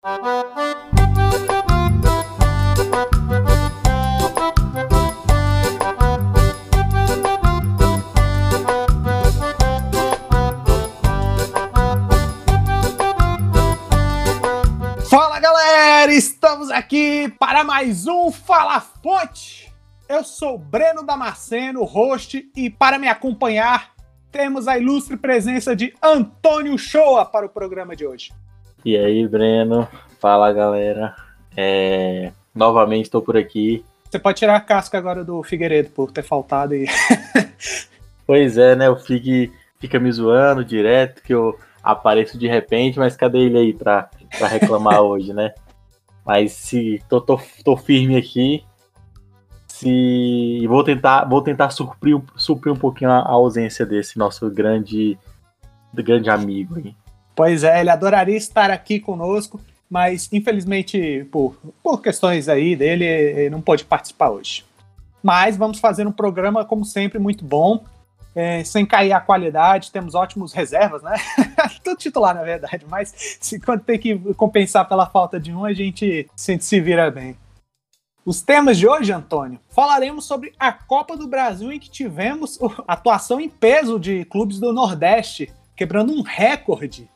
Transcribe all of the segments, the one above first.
Fala galera, estamos aqui para mais um Fala Fonte. Eu sou Breno Damasceno, host, e para me acompanhar temos a ilustre presença de Antônio Shoa para o programa de hoje. E aí, Breno? Fala galera. É... Novamente estou por aqui. Você pode tirar a casca agora do Figueiredo por ter faltado e. pois é, né? O Fig fica me zoando direto que eu apareço de repente, mas cadê ele aí pra, pra reclamar hoje, né? Mas se tô, tô, tô firme aqui, se vou tentar vou tentar suprir, suprir um pouquinho a ausência desse nosso grande grande amigo aí. Pois é, ele adoraria estar aqui conosco, mas infelizmente por, por questões aí dele ele não pôde participar hoje. Mas vamos fazer um programa como sempre muito bom é, sem cair a qualidade, temos ótimos reservas, né? Tudo titular, na verdade, mas se, quando tem que compensar pela falta de um, a gente, a gente se vira bem. Os temas de hoje, Antônio, falaremos sobre a Copa do Brasil em que tivemos atuação em peso de clubes do Nordeste, quebrando um recorde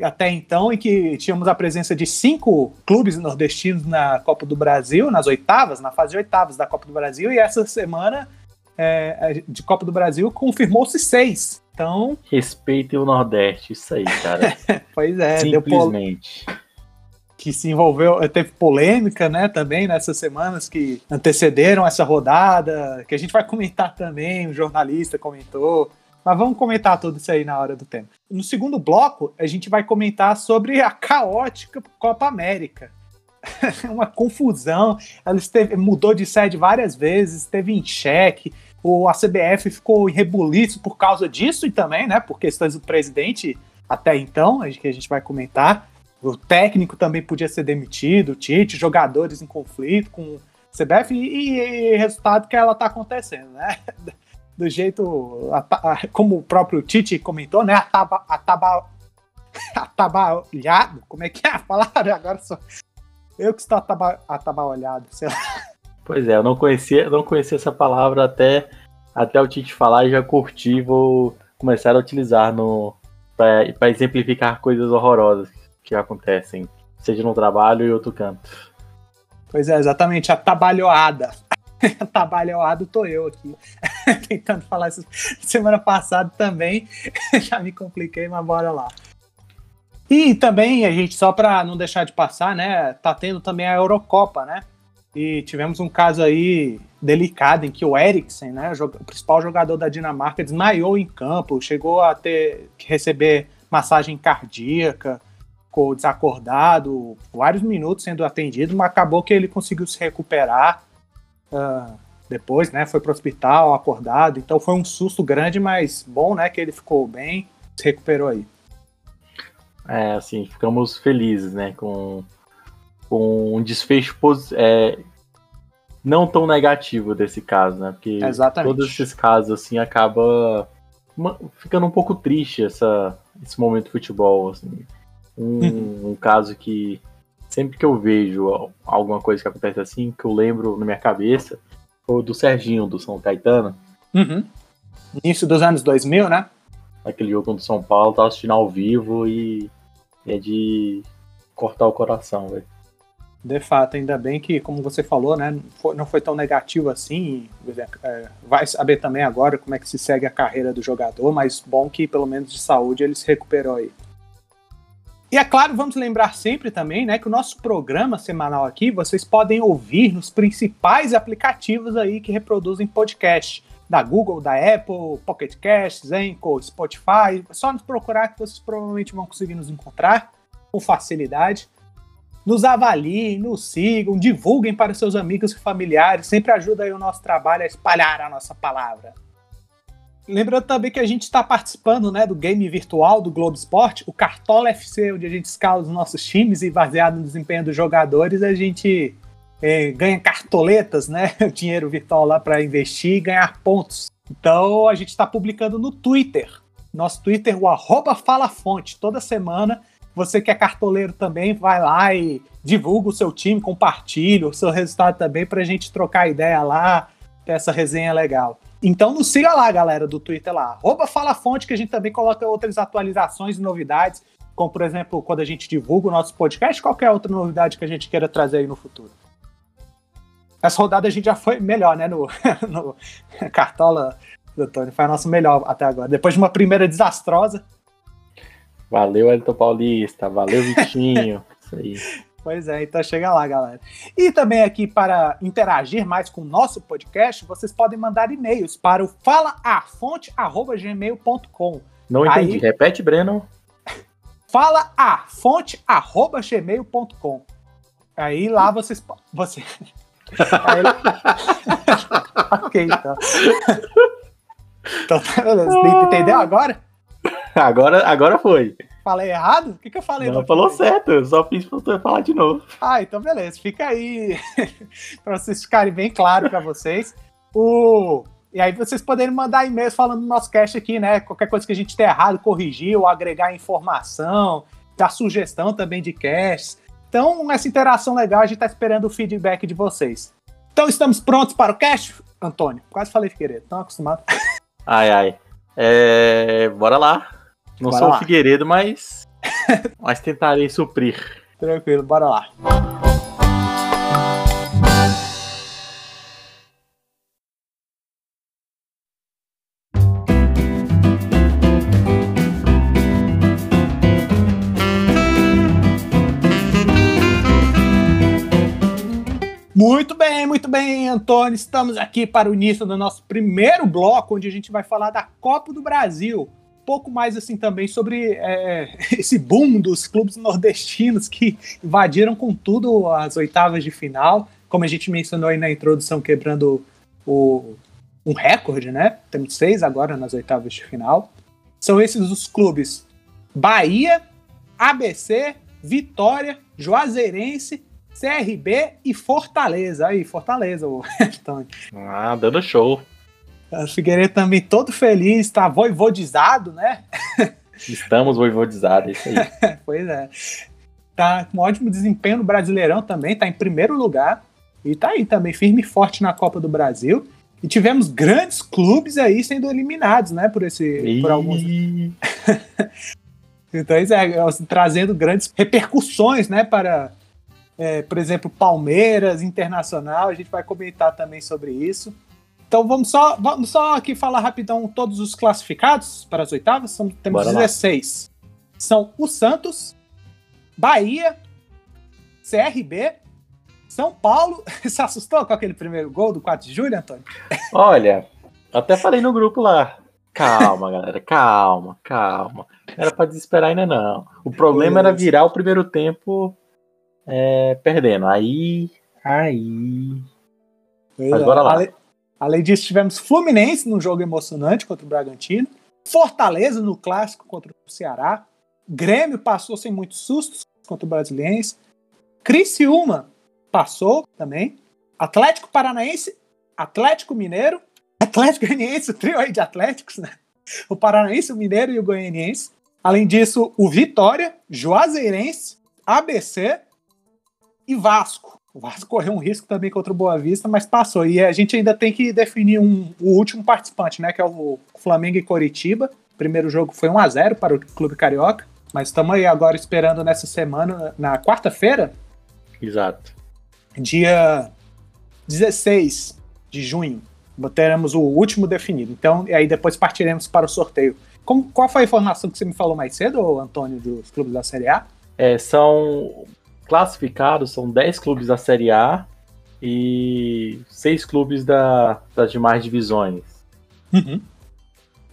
até então, em que tínhamos a presença de cinco clubes nordestinos na Copa do Brasil, nas oitavas, na fase de oitavas da Copa do Brasil, e essa semana é, de Copa do Brasil, confirmou-se seis. Então. Respeitem o Nordeste, isso aí, cara. pois é, simplesmente. Que se envolveu, teve polêmica, né, também nessas semanas que antecederam essa rodada, que a gente vai comentar também, um jornalista comentou. Mas vamos comentar tudo isso aí na hora do tema. No segundo bloco, a gente vai comentar sobre a caótica Copa América. uma confusão. Ela esteve, mudou de sede várias vezes, esteve em xeque. O, a CBF ficou em rebuliço por causa disso e também, né, por questões do presidente até então, que a gente vai comentar. O técnico também podia ser demitido, o Tite, jogadores em conflito com o CBF e, e, e resultado que ela está acontecendo, né? Do jeito, a, a, como o próprio Tite comentou, né? Ataba, ataba, atabalhado, como é que é a palavra? Agora só, eu que estou ataba, atabalhado, sei lá. Pois é, eu não conhecia, não conhecia essa palavra até, até o Tite falar e já curti, vou começar a utilizar no para exemplificar coisas horrorosas que acontecem, seja no trabalho e outro canto. Pois é, exatamente, a tabalhoada. Atabalhoado tô eu aqui, tentando falar isso semana passada também, já me compliquei, mas bora lá. E também, a gente, só para não deixar de passar, né, tá tendo também a Eurocopa, né? E tivemos um caso aí delicado em que o Eriksen, né, o principal jogador da Dinamarca, desmaiou em campo, chegou a ter que receber massagem cardíaca, ficou desacordado, vários minutos sendo atendido, mas acabou que ele conseguiu se recuperar uh, depois, né, foi para o hospital acordado, então foi um susto grande, mas bom, né, que ele ficou bem, se recuperou aí é, assim, ficamos felizes, né, com, com um desfecho é, não tão negativo desse caso, né, porque Exatamente. todos esses casos, assim, acaba ficando um pouco triste essa, esse momento de futebol, assim. Um, uhum. um caso que sempre que eu vejo alguma coisa que acontece assim, que eu lembro na minha cabeça, foi o do Serginho, do São Caetano. Uhum. Início dos anos 2000, né? aquele jogo contra o São Paulo, tava assistindo ao vivo e é de cortar o coração, velho. De fato, ainda bem que, como você falou, né, não foi tão negativo assim. É, vai saber também agora como é que se segue a carreira do jogador, mas bom que pelo menos de saúde ele se recuperou aí. E é claro, vamos lembrar sempre também, né, que o nosso programa semanal aqui vocês podem ouvir nos principais aplicativos aí que reproduzem podcast da Google, da Apple, Pocket Cast, Anchor, Spotify. É só nos procurar que vocês provavelmente vão conseguir nos encontrar com facilidade. Nos avaliem, nos sigam, divulguem para seus amigos e familiares. Sempre ajuda aí o nosso trabalho a espalhar a nossa palavra. Lembrando também que a gente está participando né, do game virtual do Globo Esporte, o Cartola FC, onde a gente escala os nossos times e baseado no desempenho dos jogadores, a gente é, ganha cartoletas, né? Dinheiro virtual lá para investir e ganhar pontos. Então a gente está publicando no Twitter. Nosso Twitter, o arroba FalaFonte. Toda semana Você que é cartoleiro também, vai lá e divulga o seu time, compartilha o seu resultado também para a gente trocar ideia lá, ter essa resenha legal. Então nos siga lá, galera, do Twitter lá. Arroba Fala Fonte, que a gente também coloca outras atualizações e novidades, como por exemplo, quando a gente divulga o nosso podcast, qualquer outra novidade que a gente queira trazer aí no futuro. Essa rodada a gente já foi melhor, né? No, no Cartola do Tony. Foi a nossa melhor até agora. Depois de uma primeira desastrosa. Valeu, Elton Paulista. Valeu, Vitinho. Isso aí. Pois é, então chega lá, galera. E também aqui para interagir mais com o nosso podcast, vocês podem mandar e-mails para o falaafonte.gmail.com. Não entendi. Aí, Repete, Breno. falaafonte.gmail.com. Aí lá vocês. Você... Aí... ok, então. Então tá, beleza. Entendeu agora? Agora, agora foi. Falei errado? O que, que eu falei? Não, falou certo, eu só fiz pra você falar de novo. Ah, então beleza. Fica aí para vocês ficarem bem claro para vocês. O... E aí vocês poderem mandar e-mails falando do nosso cast aqui, né? Qualquer coisa que a gente tenha errado, corrigir ou agregar informação, dar sugestão também de casts. Então, essa interação legal, a gente tá esperando o feedback de vocês. Então, estamos prontos para o cast, Antônio? Quase falei Figueiredo, tão acostumado. Ai, ai. É... Bora lá. Não bora sou lá. o Figueiredo, mas. mas tentarei suprir. Tranquilo, bora lá. Muito bem, muito bem, Antônio. Estamos aqui para o início do nosso primeiro bloco, onde a gente vai falar da Copa do Brasil. Um pouco mais assim também sobre é, esse boom dos clubes nordestinos que invadiram com tudo as oitavas de final. Como a gente mencionou aí na introdução, quebrando o, um recorde, né? Temos seis agora nas oitavas de final. São esses os clubes Bahia, ABC, Vitória, Juazeirense CRB e Fortaleza. Aí, Fortaleza, o Antônio. Ah, dando show. O Figueiredo também todo feliz, tá voivodizado, né? Estamos voivodizados, isso aí. pois é. Tá com um ótimo desempenho no Brasileirão também, tá em primeiro lugar. E tá aí também, firme e forte na Copa do Brasil. E tivemos grandes clubes aí sendo eliminados, né? Por esse. Por alguns. então, é, trazendo grandes repercussões, né? Para é, por exemplo, Palmeiras, Internacional, a gente vai comentar também sobre isso. Então vamos só, vamos só aqui falar rapidão todos os classificados para as oitavas. São, temos Bora 16. Lá. São o Santos, Bahia, CRB, São Paulo. Se assustou com aquele primeiro gol do 4 de julho, Antônio? Olha, até falei no grupo lá. Calma, galera, calma, calma. Não era para desesperar ainda não. O problema era virar o primeiro tempo é, perdendo. Aí. Aí. Mas bora lá. Além, além disso, tivemos Fluminense num jogo emocionante contra o Bragantino. Fortaleza no clássico contra o Ceará. Grêmio passou sem muitos sustos contra o Brasiliense. Criciúma passou também. Atlético Paranaense, Atlético Mineiro, Atlético Goianiense, o trio aí de Atléticos, né? O Paranaense, o Mineiro e o Goianiense. Além disso, o Vitória, Juazeirense, ABC, e Vasco. O Vasco correu um risco também contra o Boa Vista, mas passou. E a gente ainda tem que definir um, o último participante, né? Que é o Flamengo e Coritiba. O primeiro jogo foi 1 a 0 para o Clube Carioca. Mas estamos aí agora esperando nessa semana, na quarta-feira. Exato. Dia 16 de junho. Teremos o último definido. Então, e aí depois partiremos para o sorteio. Como, qual foi a informação que você me falou mais cedo, Antônio, dos clubes da Série A? É, são classificados são 10 clubes da Série A e 6 clubes da, das demais divisões. Uhum.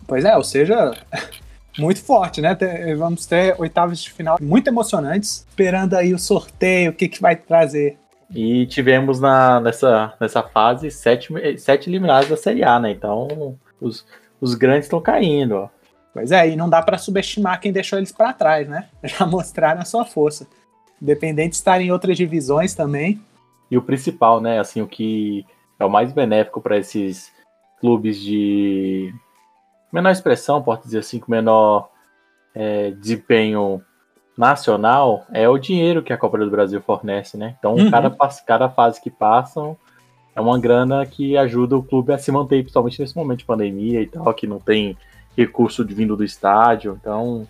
Pois é, ou seja, muito forte, né? Vamos ter oitavas de final muito emocionantes, esperando aí o sorteio, o que, que vai trazer. E tivemos na, nessa, nessa fase sete, sete eliminados da Série A, né? Então os, os grandes estão caindo. Ó. Pois é, e não dá para subestimar quem deixou eles para trás, né? Já mostraram a sua força. Independente de estar em outras divisões também. E o principal, né? Assim, o que é o mais benéfico para esses clubes de menor expressão, pode dizer assim, com menor é, desempenho nacional é o dinheiro que a Copa do Brasil fornece, né? Então, uhum. cada, cada fase que passam é uma grana que ajuda o clube a se manter, principalmente nesse momento de pandemia e tal, que não tem recurso de vindo do estádio. Então,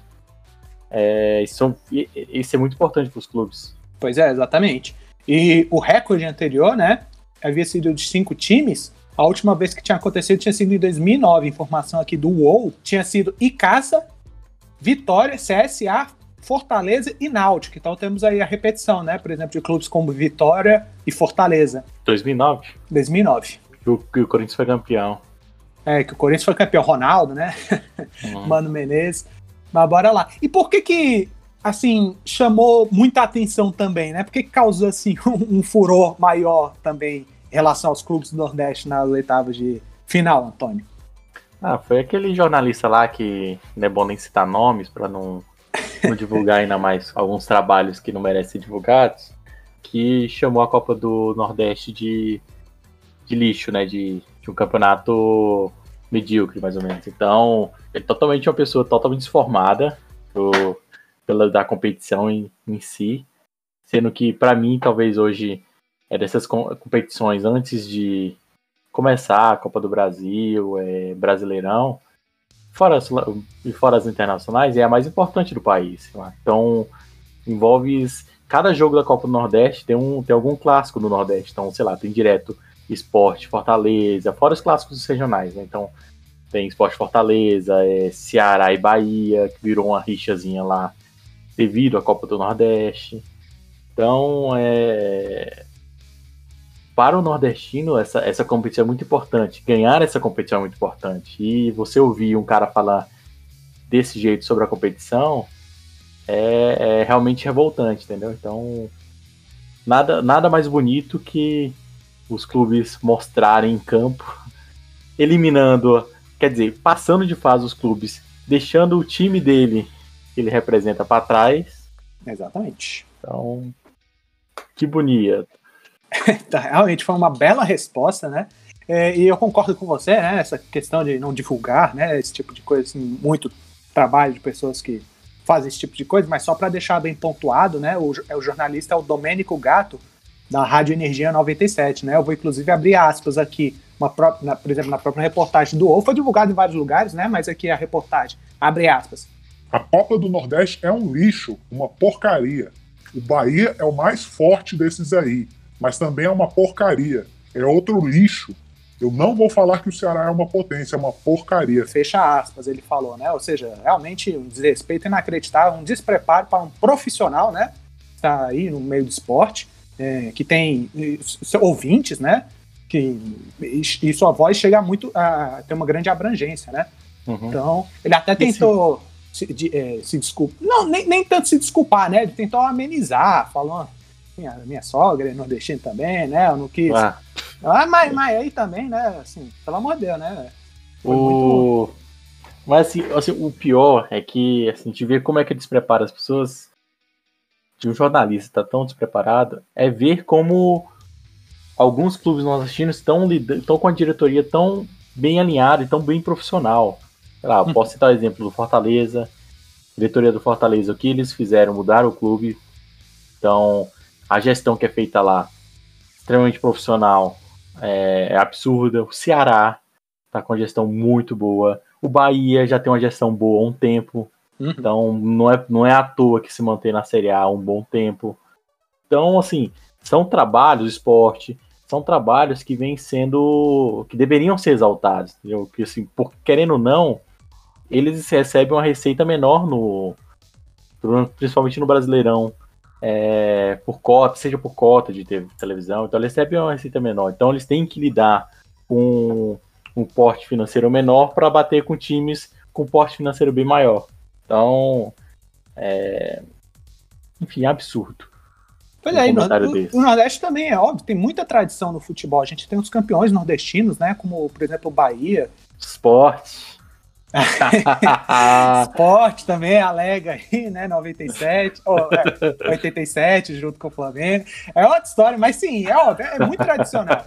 é, isso, isso é muito importante para os clubes. Pois é, exatamente. E o recorde anterior, né, havia sido de cinco times. A última vez que tinha acontecido tinha sido em 2009. Informação aqui do UOL tinha sido Icasa, Vitória, CSA, Fortaleza e Náutico. Então temos aí a repetição, né? Por exemplo, de clubes como Vitória e Fortaleza. 2009? 2009. E o, o Corinthians foi campeão. É, que o Corinthians foi campeão. Ronaldo, né? Uhum. Mano Menezes. Mas bora lá. E por que que, assim, chamou muita atenção também, né? Por que, que causou, assim, um, um furor maior também em relação aos clubes do Nordeste nas oitavas de final, Antônio? Ah, foi aquele jornalista lá que não é bom nem citar nomes para não não divulgar ainda mais alguns trabalhos que não merecem divulgados, que chamou a Copa do Nordeste de, de lixo, né? De, de um campeonato medíocre, mais ou menos. Então, é totalmente uma pessoa totalmente desformada pro, pela da competição em, em si, sendo que para mim talvez hoje é dessas competições antes de começar a Copa do Brasil, é, Brasileirão, fora e fora as internacionais, é a mais importante do país. Então, envolve. Cada jogo da Copa do Nordeste tem, um, tem algum clássico do Nordeste. Então, sei lá, tem direto Esporte Fortaleza, fora os clássicos regionais. Né? Então, tem Esporte Fortaleza, é, Ceará e Bahia, que virou uma rixazinha lá devido à Copa do Nordeste. Então, é, para o nordestino, essa, essa competição é muito importante. Ganhar essa competição é muito importante. E você ouvir um cara falar desse jeito sobre a competição é, é realmente revoltante, entendeu? Então, nada, nada mais bonito que os clubes mostrarem em campo, eliminando, quer dizer, passando de fase os clubes, deixando o time dele que ele representa para trás. Exatamente. Então, que bonito. Tá, realmente foi uma bela resposta, né? É, e eu concordo com você, né? Essa questão de não divulgar, né? Esse tipo de coisa, assim, muito trabalho de pessoas que fazem esse tipo de coisa, mas só para deixar bem pontuado, né? O, o jornalista é o Domênico Gato, da Rádio Energia 97, né? Eu vou inclusive abrir aspas aqui, uma própria, na, por exemplo, na própria reportagem do UOL, foi divulgado em vários lugares, né? Mas aqui a reportagem, abre aspas. A Copa do Nordeste é um lixo, uma porcaria. O Bahia é o mais forte desses aí mas também é uma porcaria. É outro lixo. Eu não vou falar que o Ceará é uma potência, é uma porcaria. Fecha aspas, ele falou, né? Ou seja, realmente um desrespeito inacreditável, um despreparo para um profissional, né? Está aí no meio do esporte, é, que tem ouvintes, né? Que, e, sua voz chega muito a ter uma grande abrangência, né? Uhum. Então, ele até tentou se, de, é, se desculpar. Não, nem, nem tanto se desculpar, né? Ele tentou amenizar, falando minha, minha sogra é nordestina também, né? Eu não quis. Ah. Ah, mas, mas aí também, né? Assim, pelo amor de Deus, né? Foi o... Muito... Mas assim, assim, o pior é que assim, a gente vê como é que desprepara as pessoas. De um jornalista tão despreparado, é ver como alguns clubes nordestinos estão, estão com a diretoria tão bem alinhada e tão bem profissional. Lá, hum. posso citar o exemplo do Fortaleza, diretoria do Fortaleza, o que eles fizeram, mudar o clube. Então, a gestão que é feita lá, extremamente profissional, é, é absurda. O Ceará tá com uma gestão muito boa. O Bahia já tem uma gestão boa há um tempo. Uhum. Então não é, não é à toa que se mantém na Série A um bom tempo. Então, assim, são trabalhos, esporte, são trabalhos que vêm sendo. que deveriam ser exaltados. Entendeu? Que, assim, por, querendo ou não, eles recebem uma receita menor no. Principalmente no Brasileirão é, por cota, seja por cota de televisão, então eles recebem uma receita menor. Então eles têm que lidar com um porte financeiro menor para bater com times com porte financeiro bem maior. Então, é... enfim, absurdo. Pois um é, no, o Nordeste também é óbvio, tem muita tradição no futebol. A gente tem os campeões nordestinos, né? Como, por exemplo, o Bahia. Esporte. Esporte também alega aí, né? 97, oh, é, 87 junto com o Flamengo. É outra história, mas sim, é óbvio, é muito tradicional.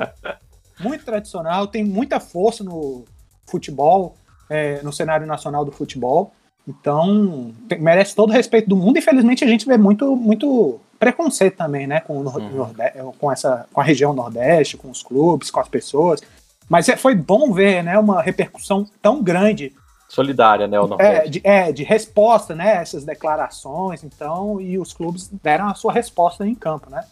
Muito tradicional, tem muita força no futebol, é, no cenário nacional do futebol. Então, merece todo o respeito do mundo. Infelizmente, a gente vê muito, muito preconceito também, né? Com, o Uhum. Nordeste, com, essa, com a região Nordeste, com os clubes, com as pessoas. Mas é- foi bom ver né, uma repercussão tão grande Solidária, né, o é, Nordeste. de, é, de resposta, né? Essas declarações, então, e os clubes deram a sua resposta em campo, né?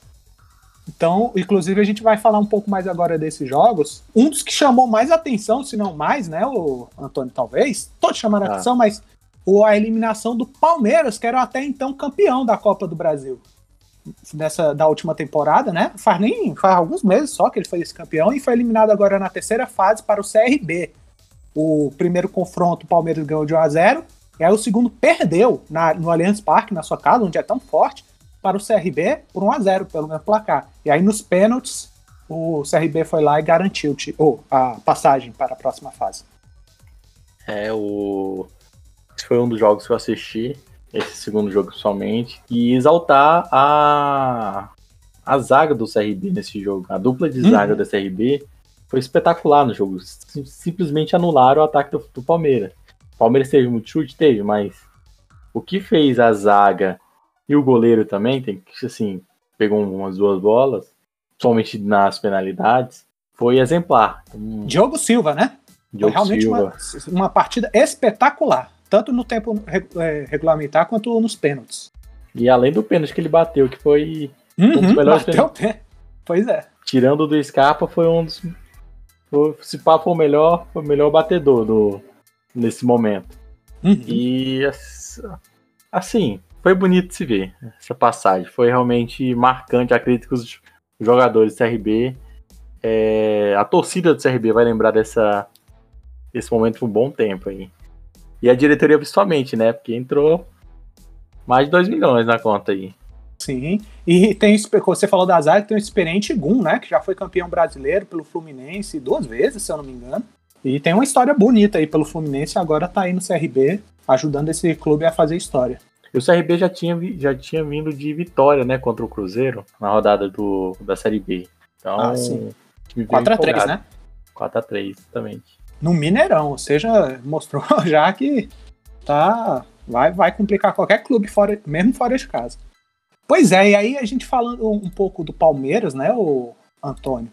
Então, inclusive, a gente vai falar um pouco mais agora desses jogos. Um dos que chamou mais atenção, se não mais, né, o Antônio, talvez, todos chamaram Ah. atenção, mas o, a eliminação do Palmeiras, que era até então campeão da Copa do Brasil. Dessa, da última temporada, né? Faz nem faz alguns meses só que ele foi esse campeão e foi eliminado agora na terceira fase para o CRB. O primeiro confronto, o Palmeiras ganhou de 1 a 0 e aí o segundo perdeu na- no Allianz Parque, na sua casa, onde é tão forte, para o CRB por 1 a 0 pelo mesmo placar. E aí nos pênaltis, o CRB foi lá e garantiu oh, a passagem para a próxima fase. É, o. Esse foi um dos jogos que eu assisti, esse segundo jogo principalmente, e exaltar a. A zaga do CRB nesse jogo. A dupla de Uhum. zaga da CRB foi espetacular no jogo. Sim- Simplesmente anularam o ataque do, do Palmeiras. O Palmeiras teve muito chute, teve, mas o que fez a zaga e o goleiro também, tem que, assim, pegou umas duas bolas, somente nas penalidades, foi exemplar. Diogo Silva, né? Foi Diogo realmente Silva. uma, uma partida espetacular, tanto no tempo eh, regulamentar quanto nos pênaltis. E além do pênalti que ele bateu, que foi, Um dos Uhum, melhores bateu o pé. Pois é. tirando do Scarpa, foi um dos. Foi, se pá, foi o melhor, foi o melhor batedor do, nesse momento. Uhum. E ass- assim, foi bonito de se ver essa passagem. Foi realmente marcante. Acredito que os jogadores do CRB, é, a torcida do CRB vai lembrar dessa, desse momento por um bom tempo aí. E a diretoria principalmente, né? Porque entrou mais de 2 milhões na conta aí. Sim. E tem, você falou da zaga, tem o experiente Gum, né? Que já foi campeão brasileiro pelo Fluminense duas vezes, se eu não me engano. E tem uma história bonita aí pelo Fluminense, agora tá aí no CRB, ajudando esse clube a fazer história. E o CRB já tinha, já tinha vindo de vitória, né, contra o Cruzeiro na rodada do, da Série B. Então, Ah, sim. time veio 4x3, empolgado. né? 4x3, exatamente. No Mineirão, ou seja, mostrou já que tá vai, vai complicar qualquer clube fora, mesmo fora de casa. Pois é, e aí a gente falando um pouco do Palmeiras, né, o Antônio?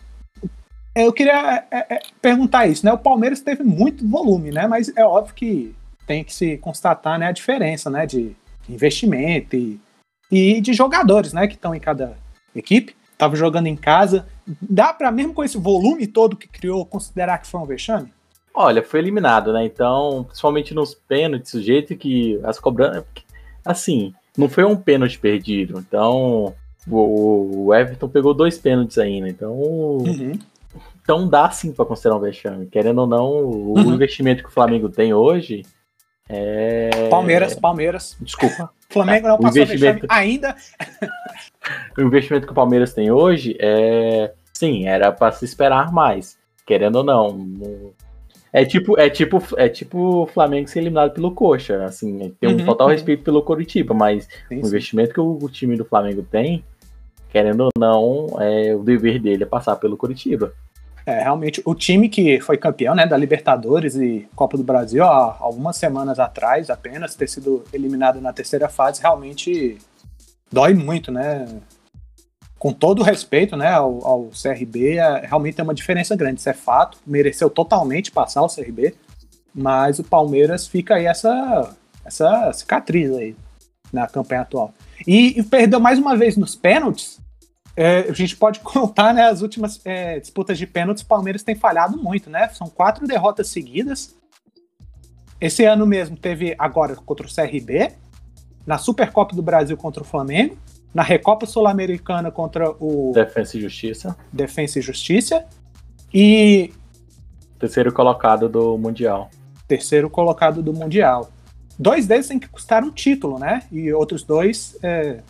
Eu queria é, é, perguntar isso, né? O Palmeiras teve muito volume, né? Mas é óbvio que tem que se constatar, né, a diferença, né, de investimento e, e de jogadores, né, que estão em cada equipe. Tava jogando em casa. Dá pra mesmo com esse volume todo que criou considerar que foi um vexame? Olha, foi eliminado, né? Então, principalmente nos pênaltis, o jeito que as cobranças. Assim, não foi um pênalti perdido. Então, o, Everton pegou dois pênaltis ainda. Então, Uhum. então dá sim pra considerar um vexame. Querendo ou não, o Uhum. investimento que o Flamengo tem hoje é. Palmeiras, Palmeiras. Desculpa. Flamengo não passou investimento- ainda. o investimento que o Palmeiras tem hoje é. Sim, era pra se esperar mais. Querendo ou não. É tipo, é tipo, é tipo o Flamengo ser eliminado pelo Coxa. Assim, tem um Uhum, total uhum. respeito pelo Coritiba, mas Sim, o sim. investimento que o, o time do Flamengo tem, querendo ou não, é, o dever dele é passar pelo Coritiba. É, realmente, o time que foi campeão né, da Libertadores e Copa do Brasil há algumas semanas atrás apenas, ter sido eliminado na terceira fase, realmente dói muito, né? Com todo respeito né, ao, ao CRB, é, realmente tem uma diferença grande, isso é fato. Mereceu totalmente passar o CRB, mas o Palmeiras fica aí essa, essa cicatriz aí na campanha atual. E, e perdeu mais uma vez nos pênaltis, é, a gente pode contar, né, as últimas é, disputas de pênaltis, o Palmeiras tem falhado muito, né? São quatro derrotas seguidas. Esse ano mesmo teve agora contra o CRB, na Supercopa do Brasil contra o Flamengo, na Recopa Sul-Americana contra o Defensa e Justiça. Defensa e Justiça e Terceiro colocado do Mundial. terceiro colocado do Mundial. Dois deles têm que custar um título, né? E outros dois, é,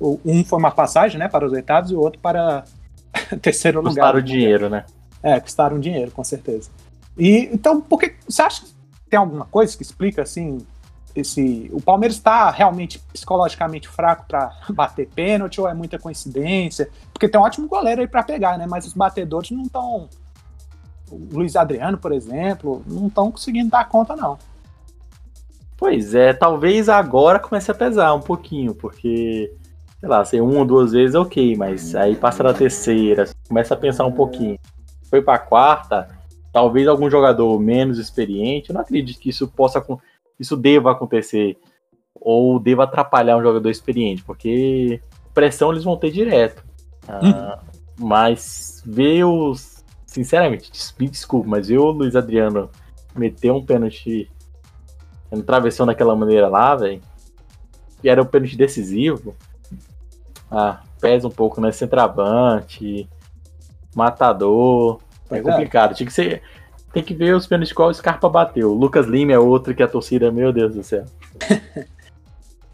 um foi uma passagem, né, para os oitavos e o outro para terceiro lugar. Custaram o do dinheiro, né? É, custaram dinheiro, com certeza. E então, por que você acha que tem alguma coisa que explica assim esse o Palmeiras está realmente psicologicamente fraco para bater pênalti ou é muita coincidência? Porque tem um ótimo goleiro aí para pegar, né? Mas os batedores não estão Luiz Adriano, por exemplo, não estão conseguindo dar conta não. Pois é, talvez agora comece a pesar um pouquinho, porque, sei lá, ser uma ou duas vezes ok, mas aí passa da terceira, começa a pensar um pouquinho. Foi pra quarta, talvez algum jogador menos experiente, eu não acredito que isso possa isso deva acontecer ou deva atrapalhar um jogador experiente, porque pressão eles vão ter direto. Ah, uhum. Mas ver os. Sinceramente, me desculpa, mas ver o Luiz Adriano meter um pênalti no travessão daquela maneira lá, velho, e era um pênalti decisivo, ah, pesa um pouco, né? Centravante, matador. É complicado. Tinha que ser. Tem que ver os pênaltis qual o Scarpa bateu. O Lucas Lima é outro que a torcida, meu Deus do céu.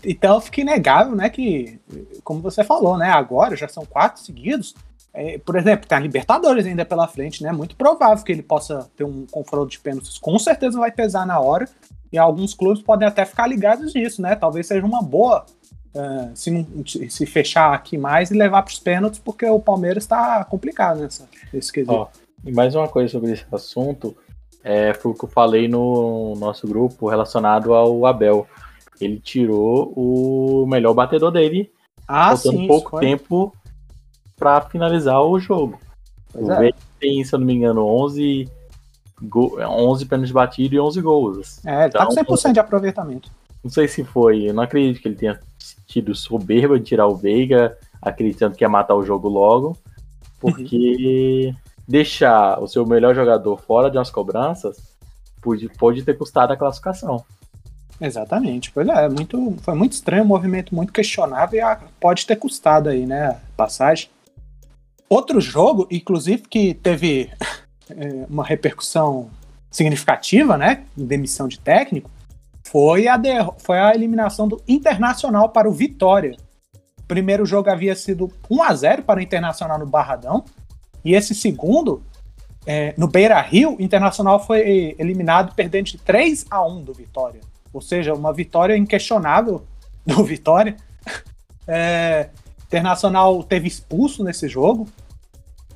então fica inegável, né, que, como você falou, né, agora já são quatro seguidos. É, por exemplo, tem a Libertadores ainda pela frente, né? Muito provável que ele possa ter um confronto de pênaltis. Com certeza vai pesar na hora. E alguns clubes podem até ficar ligados nisso, né? Talvez seja uma boa uh, se, se fechar aqui mais e levar para os pênaltis, porque o Palmeiras está complicado nessa, nesse quesito. Oh, e mais uma coisa sobre esse assunto, é, foi o que eu falei no nosso grupo relacionado ao Abel ele tirou o melhor batedor dele, ah, faltando sim, pouco tempo para finalizar o jogo. Pois o é. tem, se eu não me engano, 11, go 11 pênaltis batidos e 11 gols. É, ele tá com 100% então, de aproveitamento. Não sei se foi, eu não acredito que ele tenha tido soberba de tirar o Veiga, acreditando que ia matar o jogo logo, porque uhum. Deixar o seu melhor jogador fora de umas cobranças pode, pode ter custado a classificação. Exatamente, pois é, muito, foi muito estranho, um movimento muito questionável e pode ter custado aí, né, passagem. Outro jogo, inclusive, que teve é, uma repercussão significativa, né, demissão de técnico, foi a, foi a eliminação do Internacional para o Vitória. O primeiro jogo havia sido 1 a 0 para o Internacional no Barradão, e esse segundo, é, no Beira Rio, o Internacional foi eliminado perdendo de 3 a 1 do Vitória ou seja, uma vitória inquestionável do Vitória. É, Internacional teve expulso nesse jogo.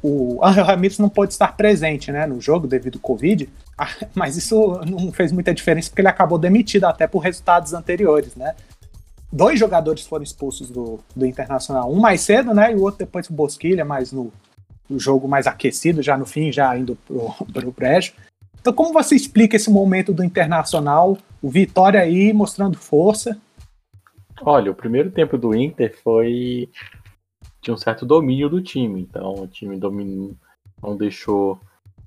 O Angel Ramírez não pôde estar presente né, no jogo devido ao Covid, mas isso não fez muita diferença porque ele acabou demitido até por resultados anteriores, né? Dois jogadores foram expulsos do, do Internacional, um mais cedo, né? E o outro depois o Bosquilha, mais no, no jogo mais aquecido, já no fim, já indo pro, pro brejo. Então, como você explica esse momento do Internacional, o Vitória aí mostrando força? Olha, o primeiro tempo do Inter foi tinha um certo domínio do time, então o time dominou, não deixou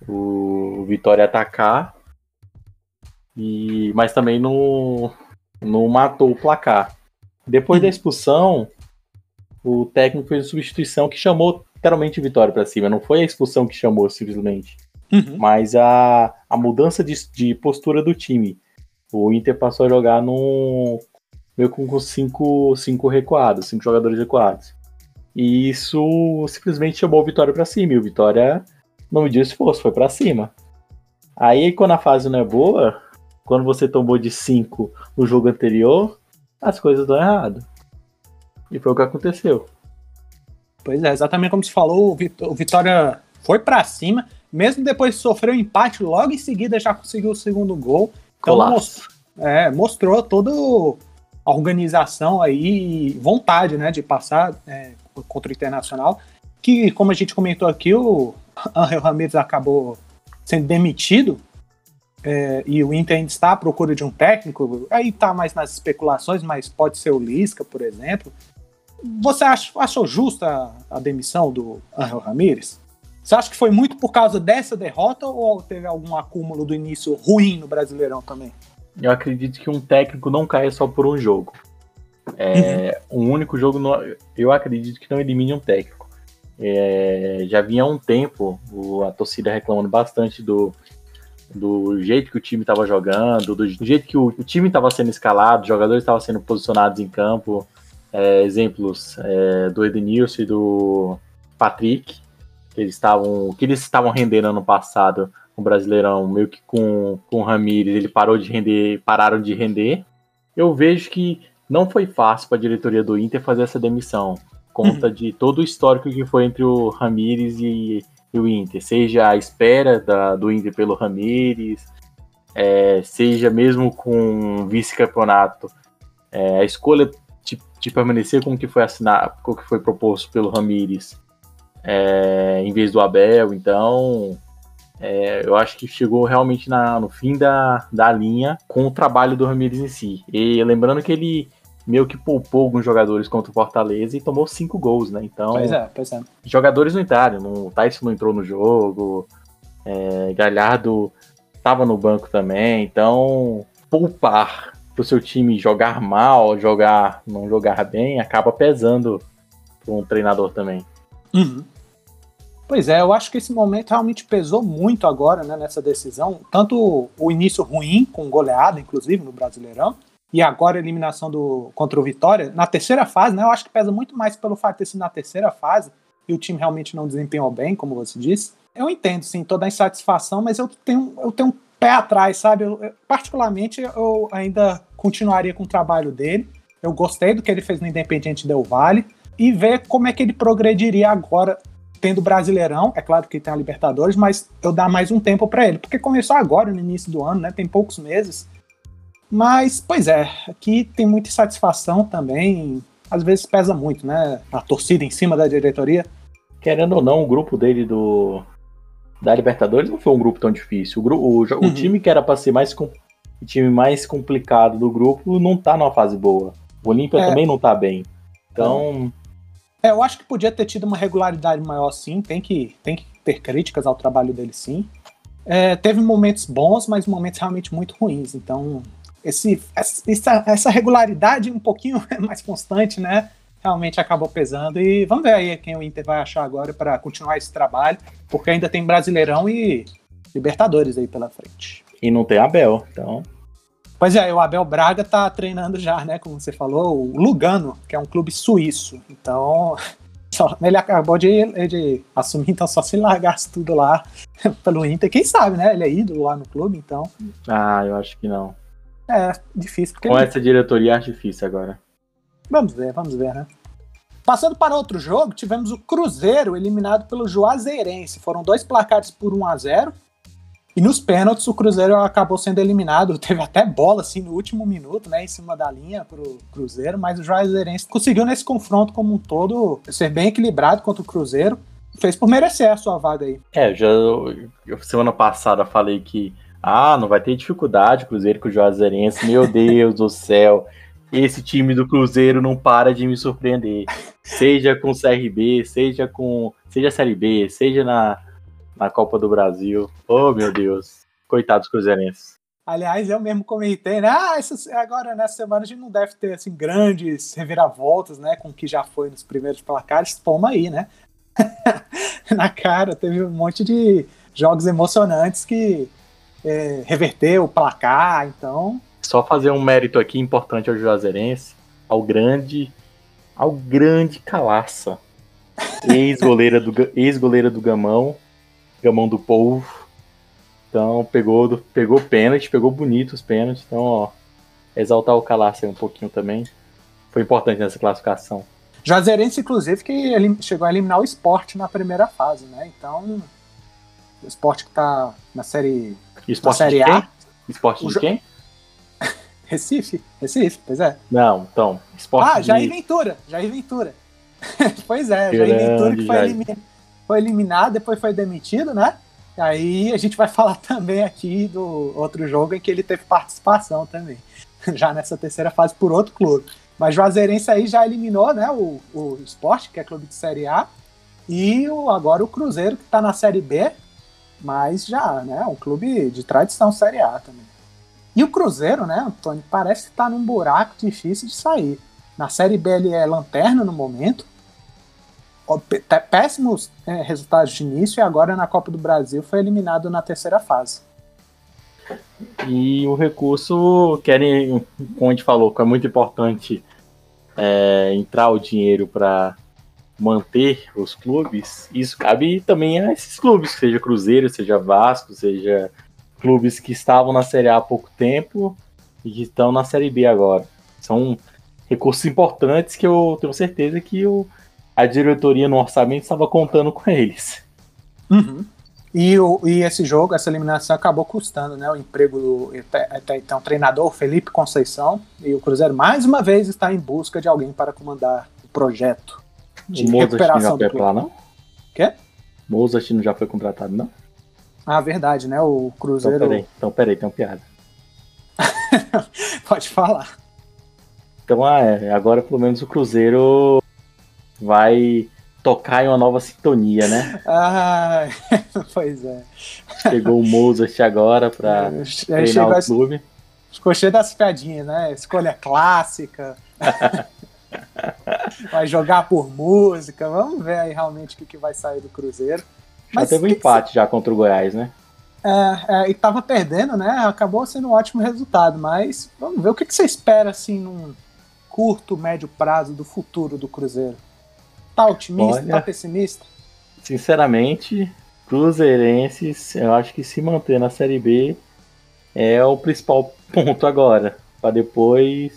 o Vitória atacar, e mas também não, não matou o placar. Depois da expulsão, o técnico fez a substituição que chamou literalmente Vitória para cima, não foi a expulsão que chamou simplesmente. Uhum. Mas a, a mudança de, de postura do time. O Inter passou a jogar num, meio com cinco, cinco recuados, cinco jogadores recuados. E isso simplesmente chamou o Vitória para cima. E o Vitória não mediu esforço, foi para cima. Aí quando a fase não é boa, quando você tomou de 5 no jogo anterior, as coisas dão errado. E foi o que aconteceu. Pois é, exatamente como você falou, o Vitória foi para cima, mesmo depois de sofrer o um empate, logo em seguida já conseguiu o segundo gol. Então mostrou, é, mostrou toda a organização aí, vontade né, de passar é, contra o Internacional. Que, como a gente comentou aqui, o Angel Ramirez acabou sendo demitido é, e o Inter ainda está à procura de um técnico. Aí está mais nas especulações, mas pode ser o Lisca, por exemplo. Você achou, achou justa a demissão do Angel Ramírez? Você acha que foi muito por causa dessa derrota ou teve algum acúmulo do início ruim no Brasileirão também? Eu acredito que um técnico não caia só por um jogo. É, uhum. Um único jogo, não, eu acredito que não elimine um técnico. É, já vinha há um tempo o, a torcida reclamando bastante do, do jeito que o time estava jogando, do, do, jeito que o, o time estava sendo escalado, os jogadores estavam sendo posicionados em campo. É, exemplos é, do Edenilson e do Patrick, que eles estavam que eles estavam rendendo ano passado no Brasileirão, meio que com, com o Ramires, ele parou de render, pararam de render. Eu vejo que não foi fácil para a diretoria do Inter fazer essa demissão, conta uhum. de todo o histórico que foi entre o Ramires e, e o Inter, seja a espera da, do Inter pelo Ramires, é, seja mesmo com vice-campeonato, é, a escolha de, permanecer com o que foi assinado, com o que foi proposto pelo Ramires, é, em vez do Abel, então é, eu acho que chegou realmente na, no fim da, da linha com o trabalho do Ramires em si. E lembrando que ele meio que poupou alguns jogadores contra o Fortaleza e tomou cinco gols, né? Então, pois é, pois é. jogadores não entraram, o Tyson não entrou no jogo, é, Galhardo estava no banco também, então poupar para o seu time jogar mal, jogar não jogar bem, acaba pesando para um treinador também. Uhum. Pois é, eu acho que esse momento realmente pesou muito agora né, nessa decisão, tanto o início ruim, com goleada, inclusive, no Brasileirão, e agora a eliminação do, contra o Vitória, na terceira fase, né, eu acho que pesa muito mais pelo fato de ter sido na terceira fase, e o time realmente não desempenhou bem, como você disse. Eu entendo, sim, toda a insatisfação, mas eu tenho, eu tenho pé atrás, sabe? Eu, particularmente, eu ainda continuaria com o trabalho dele. Eu gostei do que ele fez no Independiente Del Vale e ver como é que ele progrediria agora tendo o Brasileirão, é claro que tem a Libertadores, mas eu dar mais um tempo para ele, porque começou agora no início do ano, né? Tem poucos meses. Mas, pois é, aqui tem muita insatisfação também, às vezes pesa muito, né? A torcida em cima da diretoria. Querendo ou não, o grupo dele do da Libertadores não foi um grupo tão difícil. O, o, o uhum. time que era para ser mais o time mais complicado do grupo não tá numa fase boa. O Olímpia é. também não tá bem. Então, é, eu acho que podia ter tido uma regularidade maior, sim. Tem que, tem que ter críticas ao trabalho dele, sim. É, teve momentos bons, mas momentos realmente muito ruins. Então, esse, essa, essa regularidade um pouquinho mais constante, né? Realmente acabou pesando. E vamos ver aí quem o Inter vai achar agora para continuar esse trabalho, porque ainda tem Brasileirão e Libertadores aí pela frente. E não tem Abel, então. Pois é, o Abel Braga tá treinando já, né? Como você falou, o Lugano, que é um clube suíço. Então, só, ele acabou de, de, assumir, então só se largasse tudo lá pelo Inter. Quem sabe, né? Ele é ídolo lá no clube, então. Ah, eu acho que não. É, difícil. Com ele... essa diretoria, acho difícil agora. Vamos ver, vamos ver, né? Passando para outro jogo, tivemos o Cruzeiro eliminado pelo Juazeirense. Foram dois placares por 1 a 0 e nos pênaltis, o Cruzeiro acabou sendo eliminado. Teve até bola assim no último minuto, né, em cima da linha pro Cruzeiro, mas o Juazeirense conseguiu nesse confronto como um todo ser bem equilibrado contra o Cruzeiro. Fez por merecer a sua vaga aí. É, já eu, semana passada falei que ah, não vai ter dificuldade Cruzeiro com o Juazeirense. Meu Deus do céu. Esse time do Cruzeiro não para de me surpreender. Seja com CRB, seja com seja Série B, seja na na Copa do Brasil. Oh, meu Deus. Coitados cruzeirenses. Aliás, eu mesmo comentei, né? Ah, essa, agora nessa semana a gente não deve ter assim grandes reviravoltas, né? Com o que já foi nos primeiros placares. Toma aí, né? Na cara, teve um monte de jogos emocionantes que é, reverteu o placar, então. Só fazer um mérito aqui importante ao Juazeirense, ao grande, ao grande Calaça, ex-goleira do, ex -goleira do Gamão, Gamão do Povo. Então pegou, pegou pênalti, pegou bonito os pênaltis. Então, ó, exaltar o Calácio um pouquinho também. Foi importante nessa classificação. Juazeirense, inclusive, que ele chegou a eliminar o esporte na primeira fase, né? Então, o esporte que tá na série, esporte na série A. Esporte de quem? Recife? Recife, pois é. Não, então, esporte Ah, de... Jair Ventura, Jair Ventura. pois é, Grande Jair Ventura que foi eliminado foi eliminado, depois foi demitido, né? Aí a gente vai falar também aqui do outro jogo em que ele teve participação também, já nessa terceira fase por outro clube. Mas Juazeirense aí já eliminou né, o, o Sport, que é clube de Série A, e o, agora o Cruzeiro, que está na Série B, mas já, né, um clube de tradição Série A também. E o Cruzeiro, né, Antônio, parece estar tá num buraco difícil de sair. Na Série B ele é lanterna no momento, péssimos é, resultados de início e agora na Copa do Brasil foi eliminado na terceira fase. E o recurso, querem, como a gente falou, que é muito importante é, entrar o dinheiro para manter os clubes, isso cabe também a esses clubes, seja Cruzeiro, seja Vasco, seja clubes que estavam na Série A há pouco tempo e que estão na Série B agora. São recursos importantes que eu tenho certeza que o a diretoria no orçamento estava contando com eles. Uhum. E, o, e esse jogo, essa eliminação acabou custando né, o emprego do até, então treinador Felipe Conceição. E o Cruzeiro mais uma vez está em busca de alguém para comandar o projeto de o recuperação do clube. Lá, não? Quê? Mozart não já foi contratado, não? Ah, verdade, né? O Cruzeiro. Então peraí, então, peraí tem uma piada. Pode falar. Então, ah, é, agora pelo menos o Cruzeiro vai tocar em uma nova sintonia, né? Ah, pois é. Chegou o Mozart agora para é, treinar o clube. Ficou cheio das piadinhas, né? Escolha clássica. vai jogar por música. Vamos ver aí realmente o que, que vai sair do Cruzeiro. Mas já teve um empate já contra o Goiás, né? É, é, e tava perdendo, né? Acabou sendo um ótimo resultado, mas vamos ver o que, que você espera assim num curto, médio prazo do futuro do Cruzeiro. Tá otimista? Olha, tá pessimista? Sinceramente, Cruzeirenses, eu acho que se manter na Série B é o principal ponto agora. Para depois.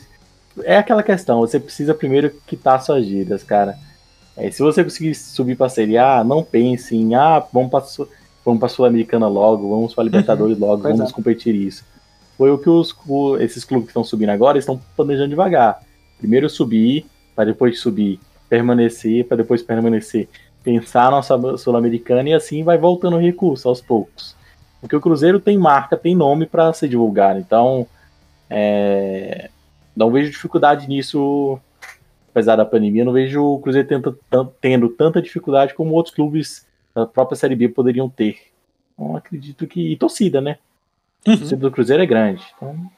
É aquela questão, você precisa primeiro quitar suas dívidas, cara. É, se você conseguir subir para a Série A, não pense em, ah, vamos para vamos a Sul-Americana logo, vamos para Libertadores logo, pois vamos é. competir isso. Foi o que os, o, esses clubes que estão subindo agora estão planejando devagar. Primeiro subir, para depois subir permanecer, para depois permanecer, pensar nossa Sul-Americana e assim vai voltando o recurso aos poucos. Porque o Cruzeiro tem marca, tem nome para ser divulgado, então é, não vejo dificuldade nisso, apesar da pandemia, não vejo o Cruzeiro tendo, tendo tanta dificuldade como outros clubes da própria Série B poderiam ter. Então acredito que. E torcida, né? Uhum. A torcida do Cruzeiro é grande. Então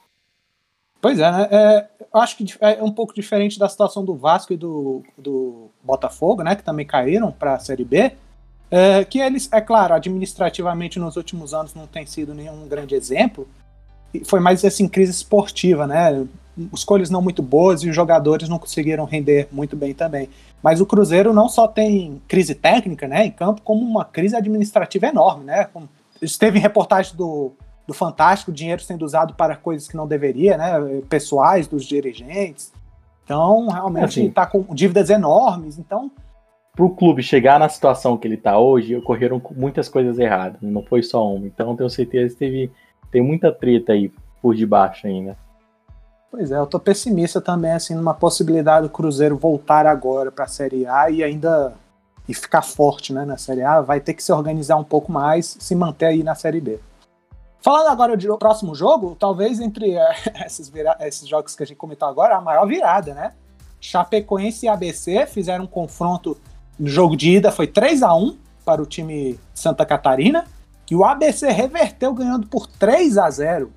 Pois é, né? É, acho que é um pouco diferente da situação do Vasco e do, do Botafogo, né? Que também caíram para a Série B. É, que eles, é claro, administrativamente nos últimos anos não tem sido nenhum grande exemplo. Foi mais assim, crise esportiva, né? Escolhas não muito boas e os jogadores não conseguiram render muito bem também. Mas o Cruzeiro não só tem crise técnica, né, em campo, como uma crise administrativa enorme, né? Esteve em reportagem do do Fantástico, dinheiro sendo usado para coisas que não deveria, né? Pessoais dos dirigentes. Então, realmente está assim, com dívidas enormes. Então, para o clube chegar na situação que ele está hoje, ocorreram muitas coisas erradas. Não foi só uma. Então, tenho certeza que teve tem muita treta aí por debaixo ainda. Pois é, eu tô pessimista também assim numa possibilidade do Cruzeiro voltar agora para a Série A e ainda e ficar forte, né, na Série A, vai ter que se organizar um pouco mais, se manter aí na Série B. Falando agora do próximo jogo, talvez entre uh, esses, esses jogos que a gente comentou agora, a maior virada, né? Chapecoense e ABC fizeram um confronto no jogo de ida, foi 3 a 1 para o time Santa Catarina, e o ABC reverteu ganhando por 3 a 0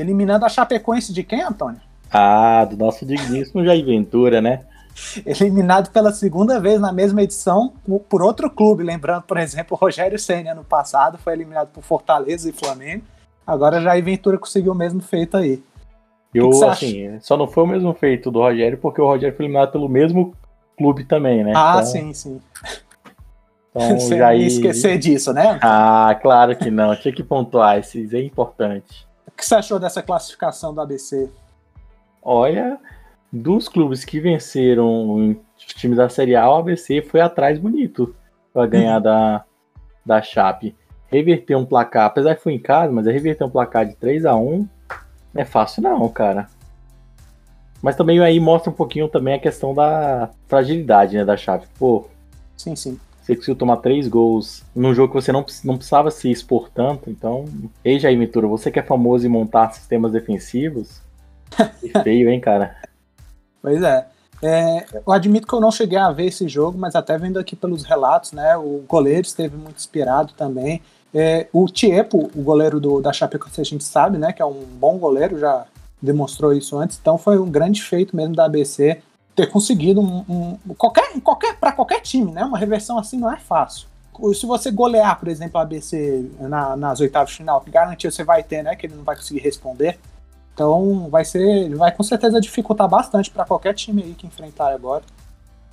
eliminando a Chapecoense de quem, Antônio? Ah, do nosso digníssimo Jair Ventura, né? eliminado pela segunda vez na mesma edição por outro clube. Lembrando, por exemplo, o Rogério Senna no passado foi eliminado por Fortaleza e Flamengo. Agora Jair Ventura conseguiu o mesmo feito aí. Eu, que que assim, só não foi o mesmo feito do Rogério, porque o Rogério foi eliminado pelo mesmo clube também, né? Ah, então... sim, sim. Então, Você Jair... esquecer disso, né? Ah, claro que não. Tinha que pontuar, isso é importante. O que você achou dessa classificação do ABC? Olha, dos clubes que venceram os times da Série A, o ABC foi atrás bonito para ganhar uhum. da, da Chape. Reverter um placar, apesar que foi em casa, mas é reverter um placar de 3 a 1 não é fácil não, cara. Mas também aí mostra um pouquinho também a questão da fragilidade, né, da Chape. Pô, sim, sim. Você conseguiu tomar três gols num jogo que você não, não precisava se expor tanto, então... Ei, Jair Ventura, você que é famoso em montar sistemas defensivos, que feio, hein, cara? Pois é. é. Eu admito que eu não cheguei a ver esse jogo, mas até vendo aqui pelos relatos, né? O goleiro esteve muito inspirado também. É, o Tiepo, o goleiro do, da Chapecoense, a gente sabe, né? Que é um bom goleiro, já demonstrou isso antes. Então foi um grande feito mesmo da ABC ter conseguido um, um qualquer, qualquer para qualquer time, né? Uma reversão assim não é fácil. Se você golear, por exemplo, a ABC na, nas oitavas de final, garantia você vai ter, né? Que ele não vai conseguir responder. Então vai ser, vai com certeza dificultar bastante para qualquer time aí que enfrentar agora.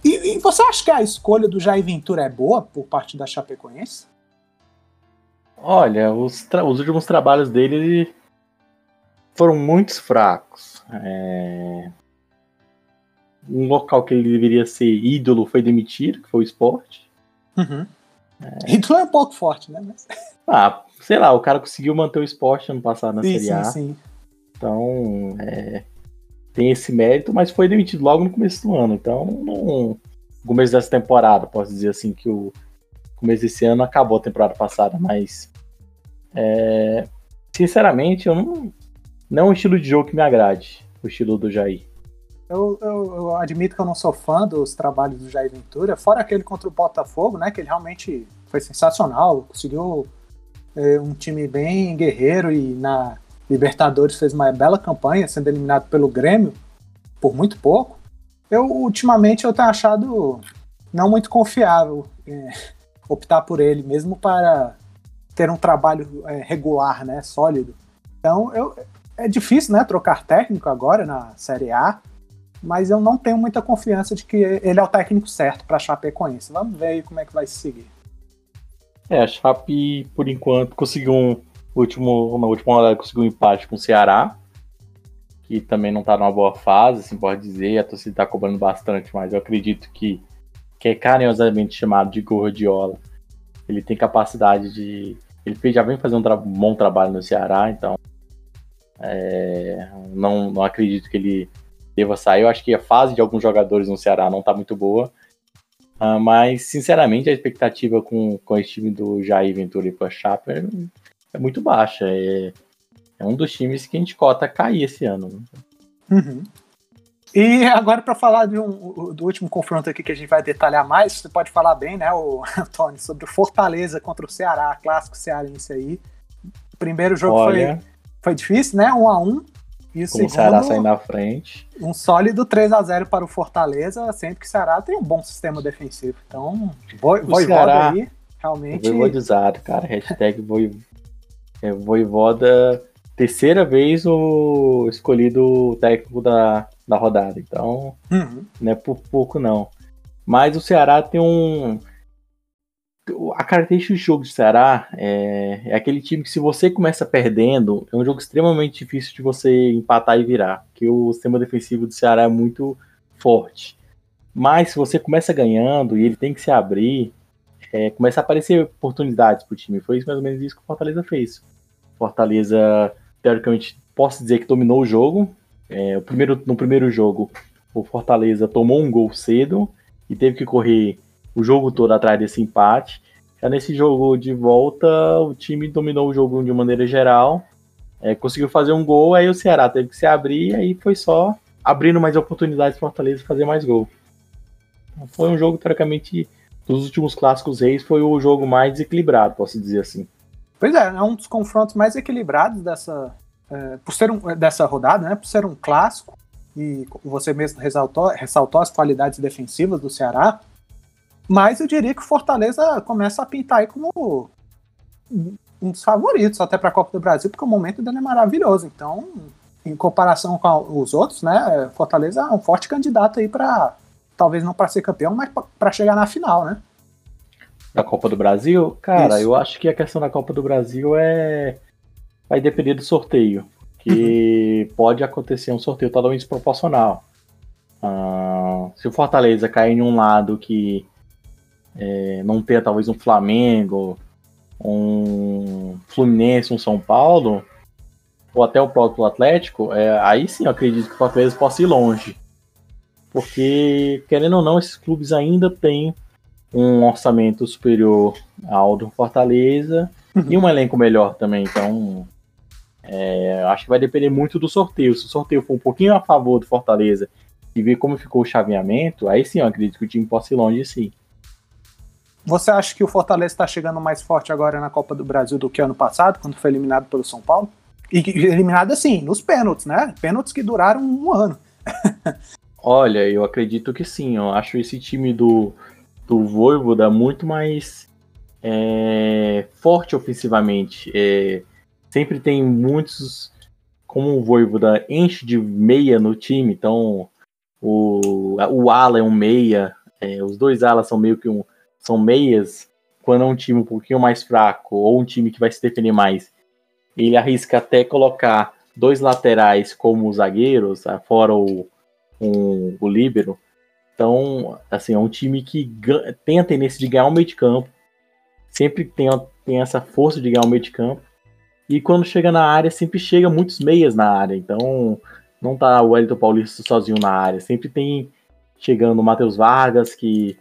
E, e, você acha que a escolha do Jair Ventura é boa por parte da Chapecoense? Olha, os, os últimos trabalhos dele foram muito fracos. É... Um local que ele deveria ser ídolo foi demitido, que foi o esporte. Uhum. É. Ídolo é um pouco forte, né? Mas... Ah, sei lá, o cara conseguiu manter o esporte ano passado na sim, Série A. Sim, sim. Então, é, tem esse mérito, mas foi demitido logo no começo do ano. Então, no começo dessa temporada, posso dizer assim, que o começo desse ano acabou a temporada passada, mas é, sinceramente, eu não, não é um estilo de jogo que me agrade, o estilo do Jair. Eu, eu, eu, admito que eu não sou fã dos trabalhos do Jair Ventura, fora aquele contra o Botafogo, né? Que ele realmente foi sensacional, conseguiu é, um time bem guerreiro e na Libertadores fez uma bela campanha, sendo eliminado pelo Grêmio por muito pouco. Eu ultimamente eu tenho achado não muito confiável é, optar por ele, mesmo para ter um trabalho é, regular, né, sólido. Então eu, é difícil, né, trocar técnico agora na Série A mas eu não tenho muita confiança de que ele é o técnico certo para a Chapecoense. Vamos ver aí como é que vai se seguir. É, a Chape, por enquanto, conseguiu um último, na última rodada conseguiu um empate com o Ceará, que também não está numa boa fase, assim pode dizer, a torcida está cobrando bastante, mas eu acredito que, que é carinhosamente chamado de Gordiola. Ele tem capacidade de. Ele já vem fazendo um tra bom trabalho no Ceará, então é, não, não acredito que ele deva sair. Eu acho que a fase de alguns jogadores no Ceará não está muito boa. Uh, mas, sinceramente, a expectativa com, com esse time do Jair Ventura e com a Chapa é, é, muito baixa. É, é, um dos times que a gente cota cair esse ano. Né? Uhum. E agora, para falar um, do último confronto aqui que a gente vai detalhar mais, você pode falar bem, né, o Antônio, sobre o Fortaleza contra o Ceará, clássico cearense aí. O primeiro jogo Olha... foi, foi difícil, né? Um a um. E o segundo, o Ceará sair na frente. Um sólido 3 a 0 para o Fortaleza, sempre que o Ceará tem um bom sistema defensivo. Então, Ceará, aí, realmente. Voivodizado, cara. Hashtag voi, é, Voivoda. Terceira vez o escolhido técnico da, da rodada. Então, uhum. não é por pouco, não. Mas o Ceará tem um a característica do jogo de Ceará é, é, aquele time que se você começa perdendo, é um jogo extremamente difícil de você empatar e virar, porque o sistema defensivo do Ceará é muito forte. Mas se você começa ganhando e ele tem que se abrir, é, começa a aparecer oportunidades para o time. Foi mais ou menos isso que o Fortaleza fez. Fortaleza, teoricamente, posso dizer que dominou o jogo. É, o primeiro, no primeiro jogo, o Fortaleza tomou um gol cedo e teve que correr o jogo todo atrás desse empate. Já nesse jogo de volta, o time dominou o jogo de maneira geral, é, conseguiu fazer um gol, aí o Ceará teve que se abrir, aí foi só abrindo mais oportunidades para Fortaleza fazer mais gol. Foi um jogo, teoricamente, dos últimos clássicos reis, foi o jogo mais desequilibrado, posso dizer assim. Pois é, é um dos confrontos mais equilibrados dessa, é, por ser um, dessa rodada, né? Por ser um clássico, e você mesmo ressaltou, ressaltou as qualidades defensivas do Ceará. Mas eu diria que o Fortaleza começa a pintar aí como um dos favoritos até para a Copa do Brasil, porque o momento dele é maravilhoso. Então, em comparação com os outros, né, Fortaleza é um forte candidato aí para talvez não para ser campeão, mas para chegar na final, né? Da Copa do Brasil? Cara, Isso. eu acho que a questão da Copa do Brasil é vai depender do sorteio, que uhum. pode acontecer um sorteio totalmente desproporcional. Uh, se o Fortaleza cair em um lado que é, não ter talvez um Flamengo, um Fluminense, um São Paulo, ou até o próprio Atlético, é, aí sim eu acredito que o Fortaleza possa ir longe. Porque, querendo ou não, esses clubes ainda têm um orçamento superior ao do Fortaleza uhum. e um elenco melhor também. Então, é, acho que vai depender muito do sorteio. Se o sorteio for um pouquinho a favor do Fortaleza e ver como ficou o chaveamento, aí sim eu acredito que o time possa ir longe sim. Você acha que o Fortaleza está chegando mais forte agora na Copa do Brasil do que ano passado, quando foi eliminado pelo São Paulo? E eliminado assim, nos pênaltis, né? Pênaltis que duraram um ano. Olha, eu acredito que sim. Eu acho esse time do, do Voivoda muito mais é, forte ofensivamente. É, sempre tem muitos. Como o Voivoda enche de meia no time, então o, o ala é um meia, é, os dois alas são meio que um são meias, quando é um time um pouquinho mais fraco ou um time que vai se defender mais, ele arrisca até colocar dois laterais como zagueiros, fora o, um, o líbero. Então, assim, é um time que tem a tendência de ganhar o meio de campo sempre tem, tem essa força de ganhar o meio de campo. E quando chega na área, sempre chega muitos meias na área. Então, não tá o Wellington Paulista sozinho na área. Sempre tem chegando o Matheus Vargas, que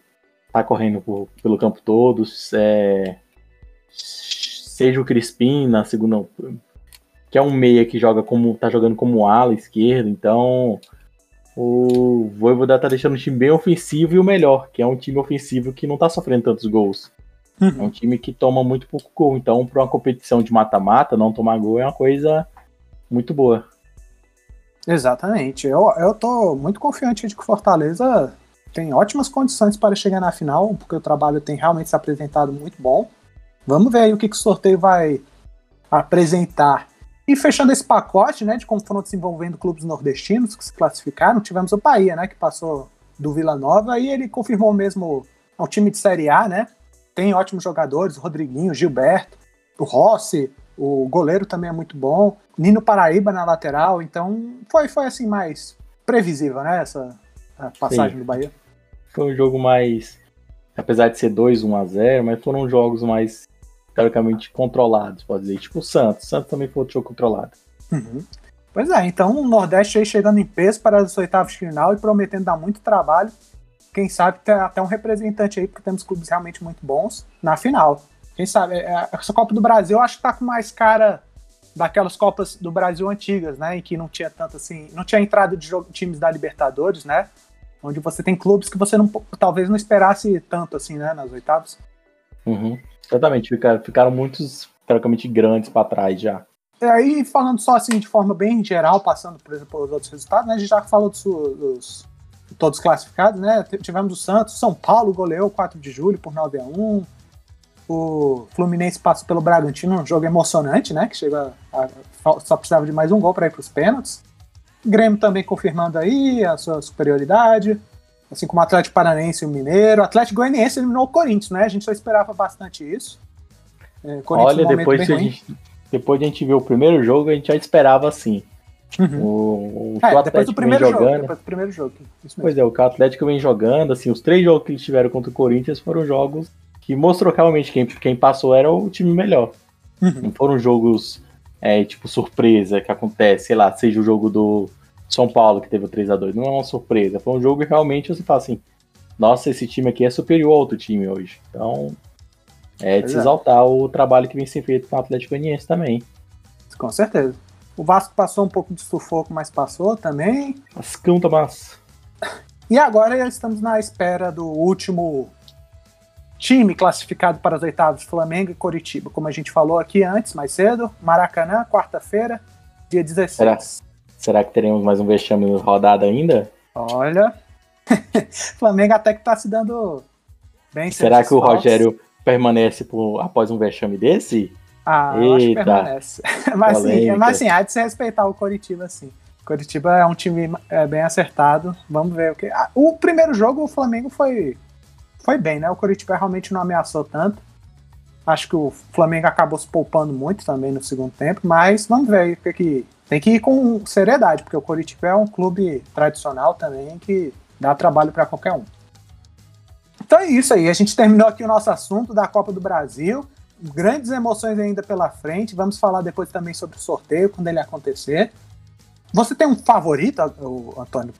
tá correndo por, pelo campo todo. É, seja o Crispim na segunda. Que é um meia que joga como. tá jogando como ala esquerdo. Então. O Voivoda tá deixando o time bem ofensivo e o melhor, que é um time ofensivo que não tá sofrendo tantos gols. Uhum. É um time que toma muito pouco gol. Então, para uma competição de mata-mata, não tomar gol é uma coisa muito boa. Exatamente. Eu, eu tô muito confiante de que o Fortaleza tem ótimas condições para chegar na final, porque o trabalho tem realmente se apresentado muito bom. Vamos ver aí o que, que o sorteio vai apresentar. E fechando esse pacote né, de confrontos envolvendo clubes nordestinos que se classificaram, tivemos o Bahia, né, que passou do Vila Nova e ele confirmou mesmo ao time de Série A, né? Tem ótimos jogadores, o Rodriguinho, Gilberto, o Rossi, o goleiro também é muito bom, Nino Paraíba na lateral, então foi, foi assim mais previsível, né, essa passagem Sim. do Bahia. Foi um jogo mais, apesar de ser 2 1 a 0 mas foram jogos mais teoricamente controlados, pode dizer, tipo o Santos, Santos também foi outro jogo controlado. Uhum. Pois é, então o Nordeste aí chegando em peso para as oitavas de final e prometendo dar muito trabalho. Quem sabe ter até um representante aí, porque temos clubes realmente muito bons na final. Quem sabe? É, essa Copa do Brasil eu acho que tá com mais cara daquelas Copas do Brasil antigas, né? Em que não tinha tanto assim. Não tinha entrado de times da Libertadores, né? Onde você tem clubes que você não, talvez não esperasse tanto assim, né? Nas oitavas. Uhum. Exatamente, ficaram, ficaram muitos teoricamente grandes para trás já. E aí, falando só assim de forma bem geral, passando, por exemplo, pelos outros resultados, né? A gente já falou dos, dos todos classificados, né? Tivemos o Santos, São Paulo goleou 4 de julho por 9 a 1 o Fluminense passa pelo Bragantino, um jogo emocionante, né? Que chega a, só precisava de mais um gol para ir para os pênaltis. Grêmio também confirmando aí a sua superioridade, assim como o Atlético Paranense e o Mineiro. O Atlético Goianiense eliminou o Corinthians, né? A gente só esperava bastante isso. É, Olha, depois, a gente, depois de a gente ver o primeiro jogo, a gente já esperava assim. Uhum. O, o é, depois do primeiro jogo, jogando, depois do primeiro jogo. Pois é, o Atlético vem jogando, assim, os três jogos que eles tiveram contra o Corinthians foram jogos que mostrou que realmente quem, quem passou era o time melhor. Uhum. Não foram jogos é, tipo surpresa que acontece, sei lá, seja o jogo do São Paulo que teve o 3 a 2 Não é uma surpresa, foi um jogo que realmente você fala assim: nossa, esse time aqui é superior ao outro time hoje. Então, é de se exaltar o trabalho que vem sendo feito com o Atlético Goianiense também. Com certeza. O Vasco passou um pouco de sufoco, mas passou também. Vascão massa. E agora estamos na espera do último time classificado para as oitavas, Flamengo e Coritiba. Como a gente falou aqui antes, mais cedo, Maracanã, quarta-feira, dia 16. Será, será que teremos mais um vexame rodada ainda? Olha, Flamengo até que está se dando bem. Será que o Rogério permanece por, após um vexame desse? Ah, Eita. acho que permanece. mas, sim, mas sim, há de se respeitar o Coritiba, sim. Coritiba é um time é, bem acertado. Vamos ver o que. Ah, o primeiro jogo, o Flamengo foi foi bem, né? O Coritiba realmente não ameaçou tanto. Acho que o Flamengo acabou se poupando muito também no segundo tempo, mas vamos ver aí, porque tem que ir com seriedade, porque o Coritiba é um clube tradicional também que dá trabalho para qualquer um. Então é isso aí, a gente terminou aqui o nosso assunto da Copa do Brasil. Grandes emoções ainda pela frente. Vamos falar depois também sobre o sorteio, quando ele acontecer. Você tem um favorito, Antônio,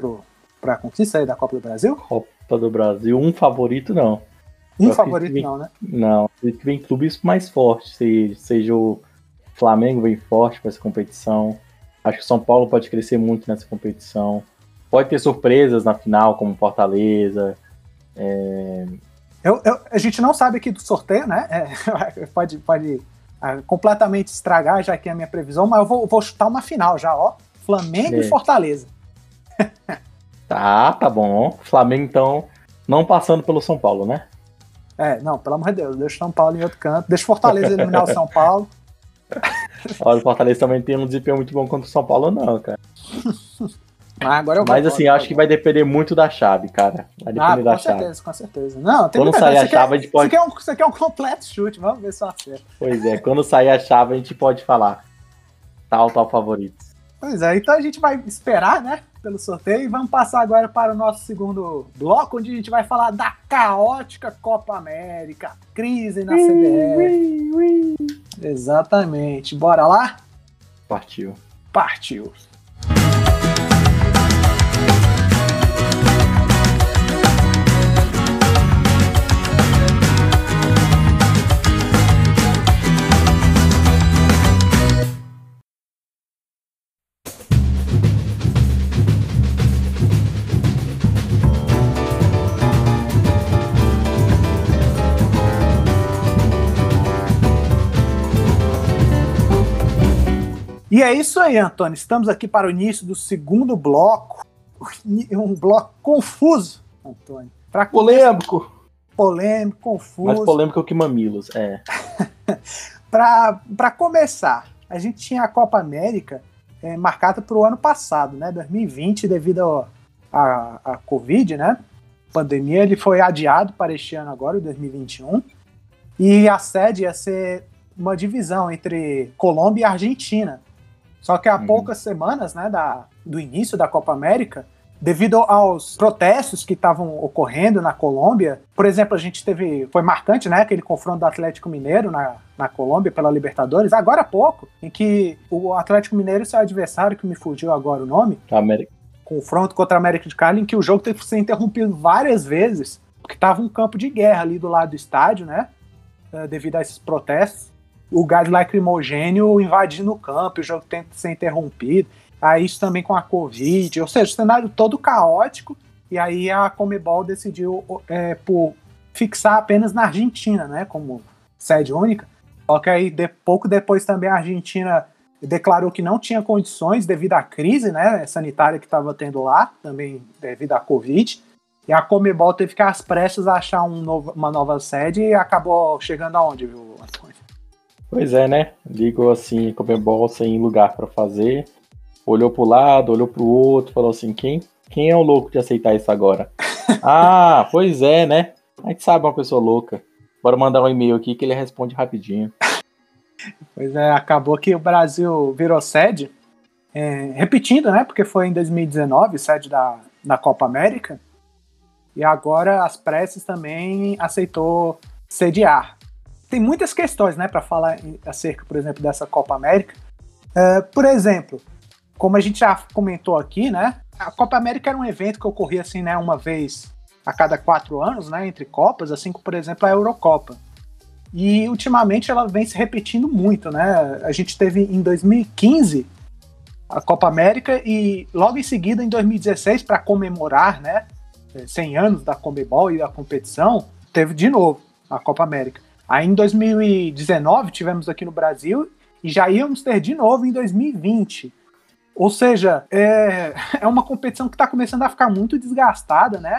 para a conquista aí da Copa do Brasil? Copa do Brasil, um favorito não. Um favorito vem, não, né? Não, acredito que vem clubes mais fortes, seja o Flamengo vem forte para essa competição. Acho que o São Paulo pode crescer muito nessa competição. Pode ter surpresas na final, como Fortaleza. É... Eu, eu, a gente não sabe aqui do sorteio, né? É, pode pode é, completamente estragar já aqui a minha previsão, mas eu vou, vou chutar uma final já, ó. Flamengo é. e Fortaleza. Tá, tá bom. Flamengo, então, não passando pelo São Paulo, né? É, não, pelo amor de Deus, deixa o São Paulo em outro canto, deixa o Fortaleza eliminar o São Paulo. Olha, o Fortaleza também tem um desempenho muito bom contra o São Paulo, não, cara. Ah, agora eu Mas assim, acho que vai depender muito da chave, cara. Vai depender ah, da chave. Com certeza, com certeza. Não, tem Quando sair a chave, a gente pode. Você quer, um, você quer um completo chute, vamos ver se acerta. Pois é, quando sair a chave, a gente pode falar. Tal, tal favorito. Pois é, então a gente vai esperar, né, pelo sorteio e vamos passar agora para o nosso segundo bloco, onde a gente vai falar da caótica Copa América, crise na CBF. Exatamente. Bora lá? Partiu. Partiu. E é isso aí, Antônio. Estamos aqui para o início do segundo bloco. Um bloco confuso, Antônio. Pra polêmico. Polêmico, confuso. Mais polêmico que mamilos, é. para começar, a gente tinha a Copa América é, marcada para o ano passado, né? 2020, devido à Covid, né? Pandemia, ele foi adiado para este ano agora, 2021. E a sede ia ser uma divisão entre Colômbia e Argentina. Só que há uhum. poucas semanas né, da, do início da Copa América, devido aos protestos que estavam ocorrendo na Colômbia, por exemplo, a gente teve, foi marcante, né, aquele confronto do Atlético Mineiro na, na Colômbia pela Libertadores, agora há pouco, em que o Atlético Mineiro seu adversário, que me fugiu agora o nome, América. confronto contra a América de Cali, em que o jogo teve que ser interrompido várias vezes, porque estava um campo de guerra ali do lado do estádio, né, eh, devido a esses protestos o gás lacrimogênio invadindo o campo, o jogo tenta ser interrompido. Aí isso também com a Covid, ou seja, o cenário todo caótico. E aí a Comebol decidiu é, por fixar apenas na Argentina, né, como sede única. Só que aí de, pouco depois também a Argentina declarou que não tinha condições devido à crise, né, sanitária que estava tendo lá, também devido à Covid. E a Comebol teve que às pressas achar um novo, uma nova sede e acabou chegando aonde, viu, Antônio? Pois é, né? Ligou assim, Comebol sem lugar para fazer. Olhou pro lado, olhou pro outro, falou assim: quem, quem é o louco de aceitar isso agora? ah, pois é, né? A gente sabe uma pessoa louca. Bora mandar um e-mail aqui que ele responde rapidinho. Pois é, acabou que o Brasil virou sede. É, repetindo, né? Porque foi em 2019, sede da, da Copa América. E agora as preces também aceitou sediar tem muitas questões, né, para falar acerca, por exemplo, dessa Copa América. Uh, por exemplo, como a gente já comentou aqui, né, a Copa América era um evento que ocorria assim, né, uma vez a cada quatro anos, né, entre copas, assim como, por exemplo, a Eurocopa. E ultimamente ela vem se repetindo muito, né? A gente teve em 2015 a Copa América e logo em seguida em 2016 para comemorar, né, 100 anos da Comebol e da competição, teve de novo a Copa América. Aí em 2019 tivemos aqui no Brasil e já íamos ter de novo em 2020. Ou seja, é, é uma competição que está começando a ficar muito desgastada, né?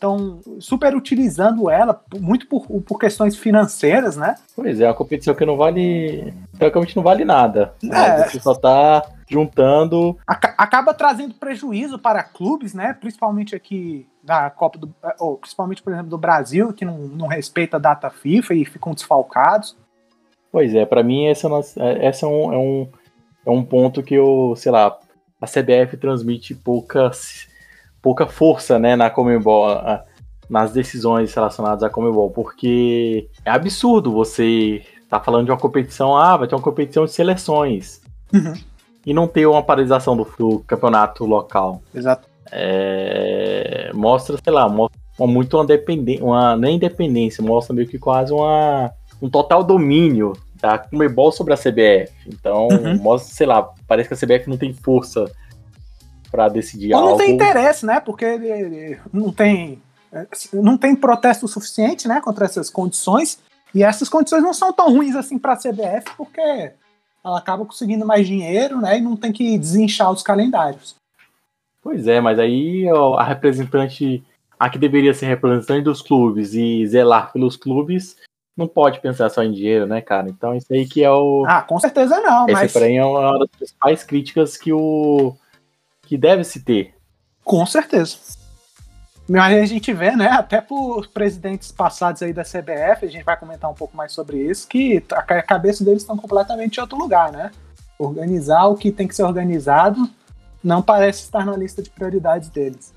Estão super utilizando ela, muito por, por questões financeiras, né? Pois é, é uma competição que não vale. Teoricamente não vale nada. É. Você só está juntando. Acaba trazendo prejuízo para clubes, né? Principalmente aqui da Copa do. Ou principalmente, por exemplo, do Brasil, que não, não respeita a data FIFA e ficam desfalcados. Pois é, para mim esse, é, esse é, um, é, um, é um ponto que eu, sei lá, a CBF transmite pouca, pouca força né, na Comembol, nas decisões relacionadas à Comembol, porque é absurdo você tá falando de uma competição, ah, vai ter uma competição de seleções. Uhum. E não ter uma paralisação do, do campeonato local. Exato é, mostra, sei lá, mostra muito uma dependência, uma, nem independência, mostra meio que quase uma, um total domínio da Comebol sobre a CBF. Então, uhum. mostra, sei lá, parece que a CBF não tem força para decidir Ou algo. não tem interesse, né? Porque não tem não tem protesto suficiente, né, contra essas condições. E essas condições não são tão ruins assim para a CBF, porque ela acaba conseguindo mais dinheiro, né, e não tem que desinchar os calendários. Pois é, mas aí a representante, a que deveria ser representante dos clubes e zelar pelos clubes, não pode pensar só em dinheiro, né, cara? Então isso aí que é o. Ah, com certeza não, Esse mas. Esse é uma das principais críticas que o. que deve se ter. Com certeza. Mas a gente vê, né, até por presidentes passados aí da CBF, a gente vai comentar um pouco mais sobre isso, que a cabeça deles estão completamente em outro lugar, né? organizar o que tem que ser organizado não parece estar na lista de prioridades deles.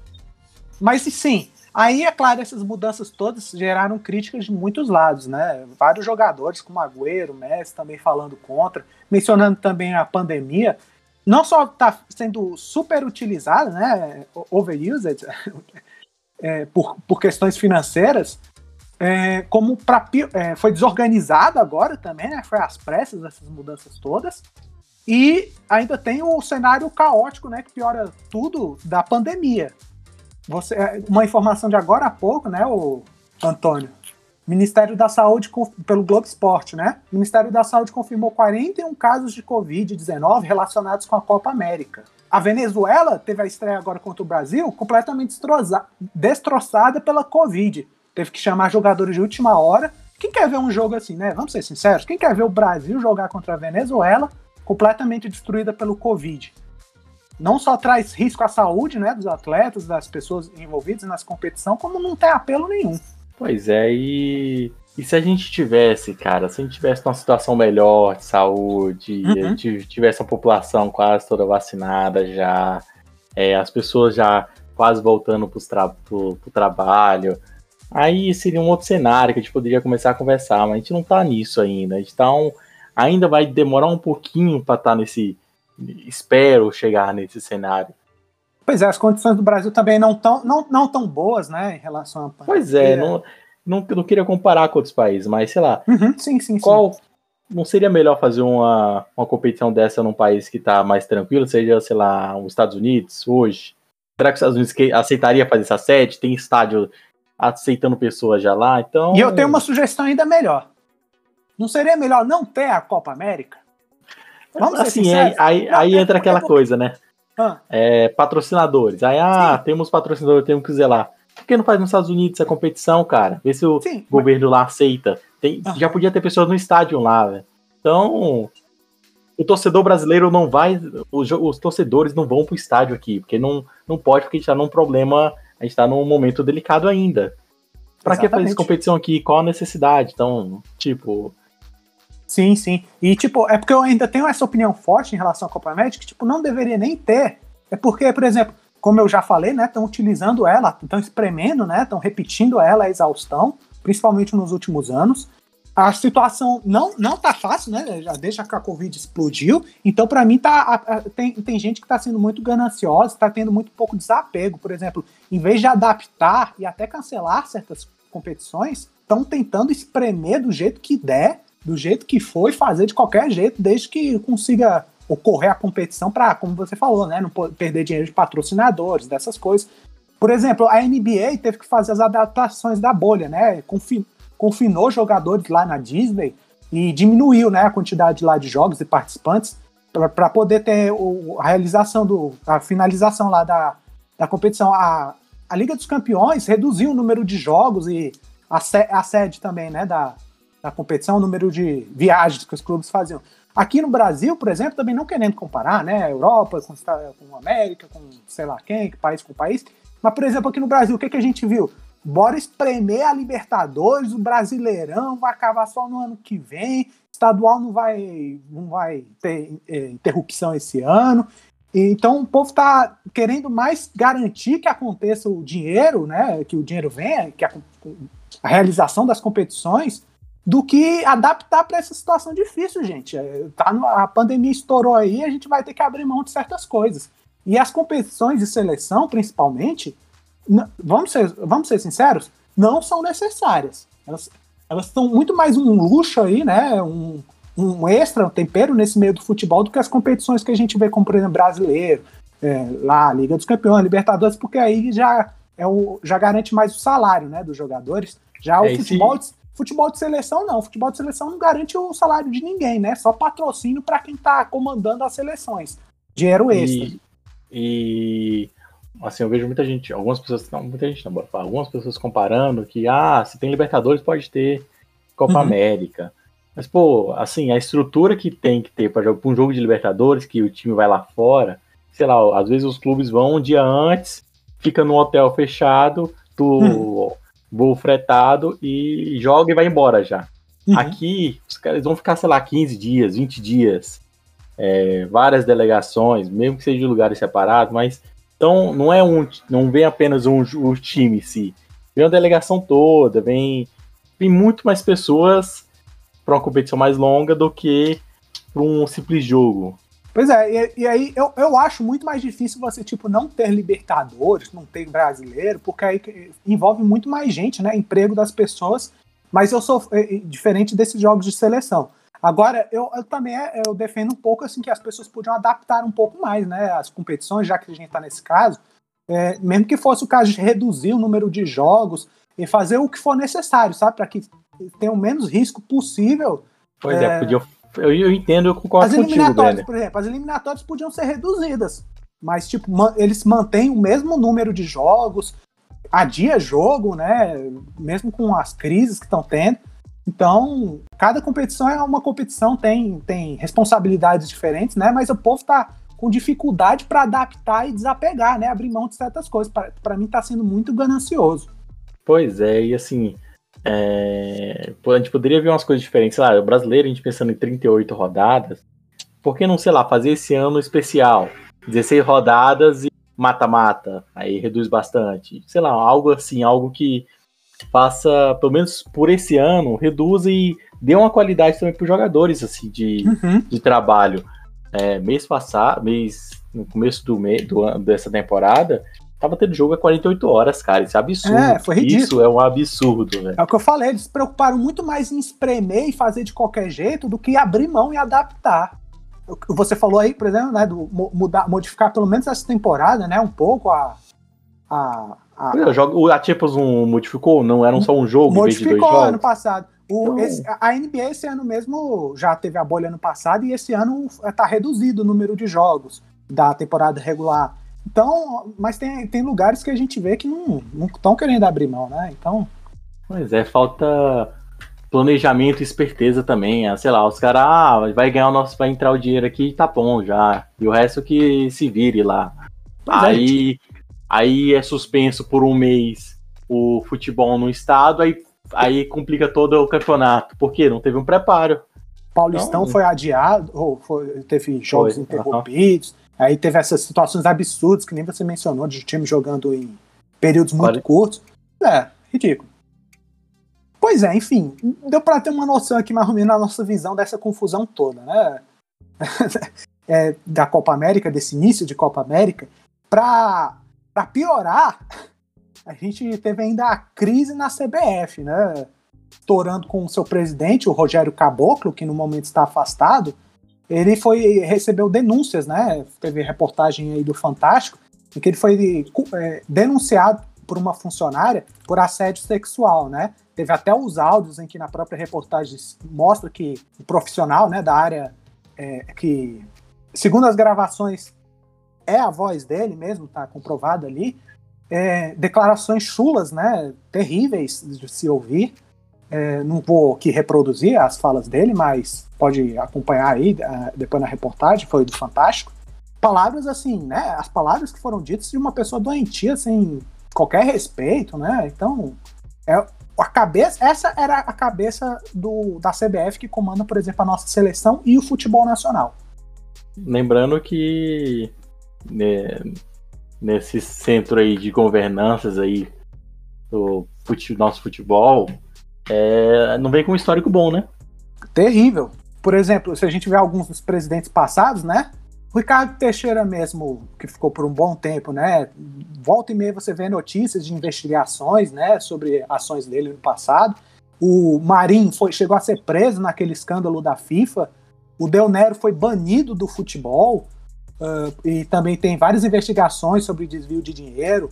Mas sim, aí é claro, essas mudanças todas geraram críticas de muitos lados, né? Vários jogadores, como Agüero, Messi, também falando contra, mencionando também a pandemia. Não só está sendo super utilizada, né? Overused, é, por, por questões financeiras, é, como pra, é, foi desorganizado agora também, né? Foi às pressas essas mudanças todas. E ainda tem o cenário caótico, né? Que piora tudo da pandemia. Você, é, uma informação de agora há pouco, né, o Antônio? Ministério da Saúde, pelo Globo Esporte, né? O Ministério da Saúde confirmou 41 casos de Covid-19 relacionados com a Copa América. A Venezuela teve a estreia agora contra o Brasil completamente destroçada pela Covid. Teve que chamar jogadores de última hora. Quem quer ver um jogo assim, né? Vamos ser sinceros. Quem quer ver o Brasil jogar contra a Venezuela completamente destruída pelo Covid? Não só traz risco à saúde né, dos atletas, das pessoas envolvidas nessa competição, como não tem apelo nenhum. Pois é, e, e se a gente tivesse, cara, se a gente tivesse uma situação melhor de saúde, uhum. tivesse a população quase toda vacinada já, é, as pessoas já quase voltando para tra pro, pro trabalho, aí seria um outro cenário que a gente poderia começar a conversar, mas a gente não está nisso ainda. A gente tá um, ainda vai demorar um pouquinho para estar tá nesse. Espero chegar nesse cenário. Pois é, as condições do Brasil também não tão, não, não tão boas, né, em relação a pandemia. Pois é, não, não, não queria comparar com outros países, mas sei lá. Uhum, sim, sim, qual, sim. Não seria melhor fazer uma, uma competição dessa num país que está mais tranquilo, seja, sei lá, os Estados Unidos, hoje? Será que os Estados Unidos aceitaria fazer essa sede? Tem estádio aceitando pessoas já lá, então... E eu tenho uma sugestão ainda melhor. Não seria melhor não ter a Copa América? Vamos assim, aí, aí, aí entra aquela coisa, né? Ah. É, patrocinadores. Aí, ah, Sim. temos patrocinadores, temos que zelar. Por que não faz nos Estados Unidos essa competição, cara? Vê se o Sim, governo mas... lá aceita. Tem, ah. Já podia ter pessoas no estádio lá, velho. Então, o torcedor brasileiro não vai. Os, os, torcedores não vão pro estádio aqui, porque não, não pode, porque a gente tá num problema. A gente tá num momento delicado ainda. Pra Exatamente. que fazer essa competição aqui? Qual a necessidade? Então, tipo. Sim, sim. E, tipo, é porque eu ainda tenho essa opinião forte em relação à Copa América, que, tipo, não deveria nem ter. É porque, por exemplo, como eu já falei, né, estão utilizando ela, estão espremendo, né, estão repetindo ela a exaustão, principalmente nos últimos anos. A situação não não tá fácil, né? Já desde que a Covid explodiu. Então, para mim, tá, a, a, tem, tem gente que está sendo muito gananciosa, está tendo muito pouco desapego. Por exemplo, em vez de adaptar e até cancelar certas competições, estão tentando espremer do jeito que der do jeito que foi, fazer de qualquer jeito, desde que consiga ocorrer a competição para, como você falou, né, não perder dinheiro de patrocinadores, dessas coisas. Por exemplo, a NBA teve que fazer as adaptações da bolha, né? Confin confinou jogadores lá na Disney e diminuiu, né, a quantidade lá de jogos e participantes para poder ter o, a realização do a finalização lá da, da competição. A, a Liga dos Campeões reduziu o número de jogos e a, a sede também, né, da, da competição, o número de viagens que os clubes faziam. Aqui no Brasil, por exemplo, também não querendo comparar, né? Europa com, com América, com sei lá quem, país com país. Mas, por exemplo, aqui no Brasil, o que, que a gente viu? Bora espremer a Libertadores, o Brasileirão vai acabar só no ano que vem, estadual não vai, não vai ter é, interrupção esse ano. Então o povo está querendo mais garantir que aconteça o dinheiro, né? Que o dinheiro venha, que a, a realização das competições do que adaptar para essa situação difícil, gente. É, tá no, a pandemia estourou aí, a gente vai ter que abrir mão de certas coisas. E as competições de seleção, principalmente, vamos ser, vamos ser sinceros, não são necessárias. Elas, elas são muito mais um luxo aí, né? Um, um extra, um tempero nesse meio do futebol do que as competições que a gente vê como, por exemplo, brasileiro, é, lá, Liga dos Campeões, Libertadores, porque aí já, é o, já garante mais o salário né, dos jogadores. Já o é futebol. Esse Futebol de seleção não. Futebol de seleção não garante o salário de ninguém, né? Só patrocínio para quem está comandando as seleções. Dinheiro extra. E, e, assim, eu vejo muita gente, algumas pessoas, não, muita gente não, algumas pessoas comparando que, ah, se tem Libertadores pode ter Copa uhum. América. Mas, pô, assim, a estrutura que tem que ter para um jogo de Libertadores, que o time vai lá fora, sei lá, às vezes os clubes vão um dia antes, fica no hotel fechado, tu hum voo fretado e joga e vai embora já. Uhum. Aqui, os caras vão ficar, sei lá, 15 dias, 20 dias. é, várias delegações, mesmo que seja de lugares separados, mas então não é um, não vem apenas um, um time em si, vem uma delegação toda, vem, vem muito mais pessoas para uma competição mais longa do que para um simples jogo. Pois é, e, e, aí eu, eu acho muito mais difícil você, tipo, não ter Libertadores, não ter brasileiro, porque aí envolve muito mais gente, né? Emprego das pessoas. Mas eu sou é, diferente desses jogos de seleção. Agora, eu, eu, também é, eu defendo um pouco assim que as pessoas podiam adaptar um pouco mais, né? As competições, já que a gente está nesse caso, é, mesmo que fosse o caso de reduzir o número de jogos e fazer o que for necessário, sabe? Para que tenha o menos risco possível. Pois é, é podia eu, eu entendo, eu concordo as contigo, eliminatórias, por exemplo, as eliminatórias podiam ser reduzidas, mas tipo, eles mantêm o mesmo número de jogos, adia jogo, né? Mesmo com as crises que estão tendo. Então, cada competição é uma competição, tem, tem responsabilidades diferentes, né? Mas o povo está com dificuldade para adaptar e desapegar, né? Abrir mão de certas coisas. Para mim, está sendo muito ganancioso. Pois é, e assim, é, a gente poderia ver umas coisas diferentes. Sei lá, o brasileiro, a gente pensando em 38 rodadas. Por que não, sei lá, fazer esse ano especial? 16 rodadas e mata-mata. Aí reduz bastante. Sei lá, algo assim, algo que faça, pelo menos por esse ano, reduza e dê uma qualidade também para os jogadores assim, de, uhum. de trabalho. É, mês passado, mês, no começo do, mês, do dessa temporada, tava tendo jogo a 48 horas, cara. Isso é absurdo. É, foi ridículo. Isso é um absurdo, velho. É o que eu falei, eles se preocuparam muito mais em espremer e fazer de qualquer jeito do que abrir mão e adaptar. Você falou aí, por exemplo, né, do mudar, modificar pelo menos essa temporada, né, um pouco a. a, a, a, jogo, a Champions não modificou? Não era só um jogo modificou jogos? ano passado. O, então... esse, a NBA esse ano mesmo já teve a bolha ano passado e esse ano está reduzido o número de jogos da temporada regular. Então, mas tem, tem lugares que a gente vê que não estão querendo abrir mão, né? Então. Pois é, falta planejamento e esperteza também. É, sei lá, os caras, ah, vai ganhar o nosso, vai entrar o dinheiro aqui e tá bom já. E o resto que se vire lá. Mas é, aí, é, aí é suspenso por um mês o futebol no estado, aí, aí complica todo o campeonato. Por quê? Não teve um preparo. Paulistão então, foi adiado, ou foi, teve jogos foi, interrompidos. Aí teve essas situações absurdas que nem você mencionou, de time jogando em períodos muito curtos. É, ridículo. Pois é, enfim, deu para ter uma noção aqui mais ou menos da nossa visão dessa confusão toda, né? é, da Copa América, desse início de Copa América. Para piorar, a gente teve ainda a crise na CBF, né? Estourando com o seu presidente, o Rogério Caboclo, que no momento está afastado, ele foi recebeu denúncias, né? Teve reportagem aí do Fantástico, em que ele foi é, denunciado por uma funcionária por assédio sexual, né? Teve até os áudios em que na própria reportagem mostra que o profissional, né, da área é, que, segundo as gravações, é a voz dele mesmo, tá comprovado ali. É, declarações chulas, né, terríveis de se ouvir. É, não vou aqui reproduzir as falas dele, mas pode acompanhar aí uh, depois na reportagem, foi do Fantástico. Palavras assim, né? As palavras que foram ditas de uma pessoa doentia, sem qualquer respeito, né? Então, é, a cabeça, essa era a cabeça do, da CBF que comanda, por exemplo, a nossa seleção e o futebol nacional. Lembrando que né, nesse centro aí de governanças aí do fute, nosso futebol, é, não vem com um histórico bom, né? Terrível. Por exemplo, se a gente vê alguns dos presidentes passados, né? O Ricardo Teixeira mesmo, que ficou por um bom tempo, né? Volta e meia você vê notícias de investigações, né? Sobre ações dele no passado. O Marim foi, chegou a ser preso naquele escândalo da FIFA. O Del Nero foi banido do futebol. Uh, e também tem várias investigações sobre desvio de dinheiro.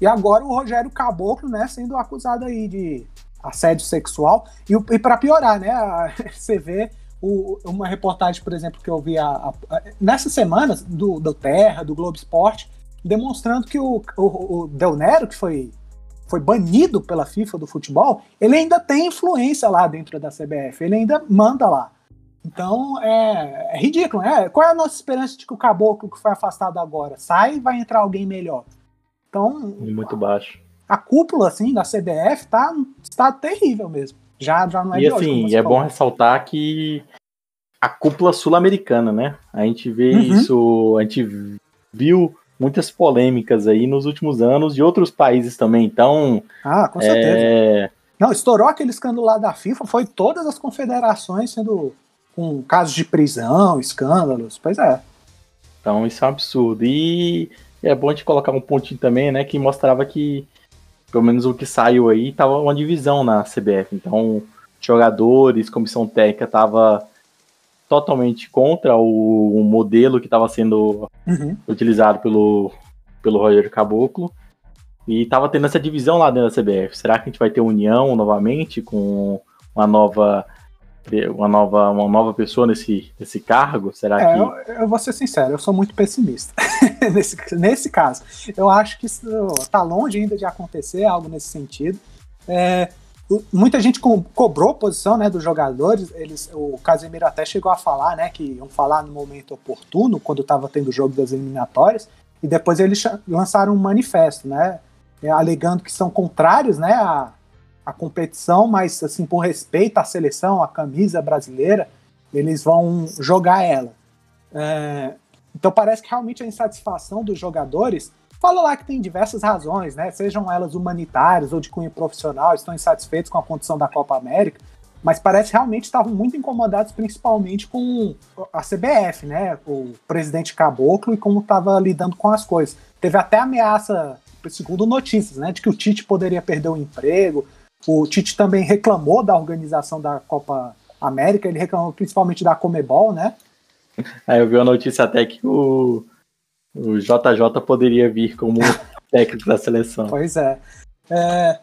E agora o Rogério Caboclo, né, sendo acusado aí de assédio sexual. E, e para piorar, né? A, você vê o, uma reportagem, por exemplo, que eu vi a, a, nessas semanas do, do Terra, do Globo Esporte, demonstrando que o, o, o Del Nero, que foi, foi banido pela FIFA do futebol, ele ainda tem influência lá dentro da CBF, ele ainda manda lá. Então é, é ridículo, né? Qual é a nossa esperança de que o caboclo que foi afastado agora sai e vai entrar alguém melhor? Então. Muito baixo a cúpula assim da CBF tá está terrível mesmo. Já já não é E assim, é bom ressaltar que a cúpula sul-americana, né? A gente vê uhum. isso, a gente viu muitas polêmicas aí nos últimos anos de outros países também, então. Ah, com certeza. É... Não, estourou aquele escândalo lá da FIFA, foi todas as confederações sendo com casos de prisão, escândalos, pois é. Então isso é um absurdo. E é bom a gente colocar um pontinho também, né, que mostrava que, pelo menos o que saiu aí, tava uma divisão na CBF. Então, jogadores, comissão técnica tava totalmente contra o, modelo que estava sendo uhum. utilizado pelo, pelo Roger Caboclo. E tava tendo essa divisão lá dentro da CBF. Será que a gente vai ter união novamente com uma nova uma nova, uma nova pessoa nesse, nesse cargo? Será é, que. Eu, eu, vou ser sincero, eu sou muito pessimista nesse, nesse caso. Eu acho que isso tá longe ainda de acontecer, algo nesse sentido. É, muita gente co cobrou posição né, dos jogadores. Eles, o Casemiro até chegou a falar né, que iam falar no momento oportuno, quando estava tendo o jogo das eliminatórias, e depois eles lançaram um manifesto, né, é, alegando que são contrários né, à, à competição, mas assim por respeito à seleção, à camisa brasileira, eles vão jogar ela. É, então parece que realmente a insatisfação dos jogadores Fala lá que tem diversas razões, né? Sejam elas humanitárias ou de cunho profissional, estão insatisfeitos com a condição da Copa América, mas parece realmente estavam muito incomodados, principalmente com a CBF, né? O presidente Caboclo e como estava lidando com as coisas. Teve até ameaça, segundo notícias, né? De que o Tite poderia perder o emprego. O Tite também reclamou da organização da Copa América, ele reclamou principalmente da Comebol, né? Aí eu vi a notícia até que o o JJ poderia vir como técnico da seleção. Pois é. é...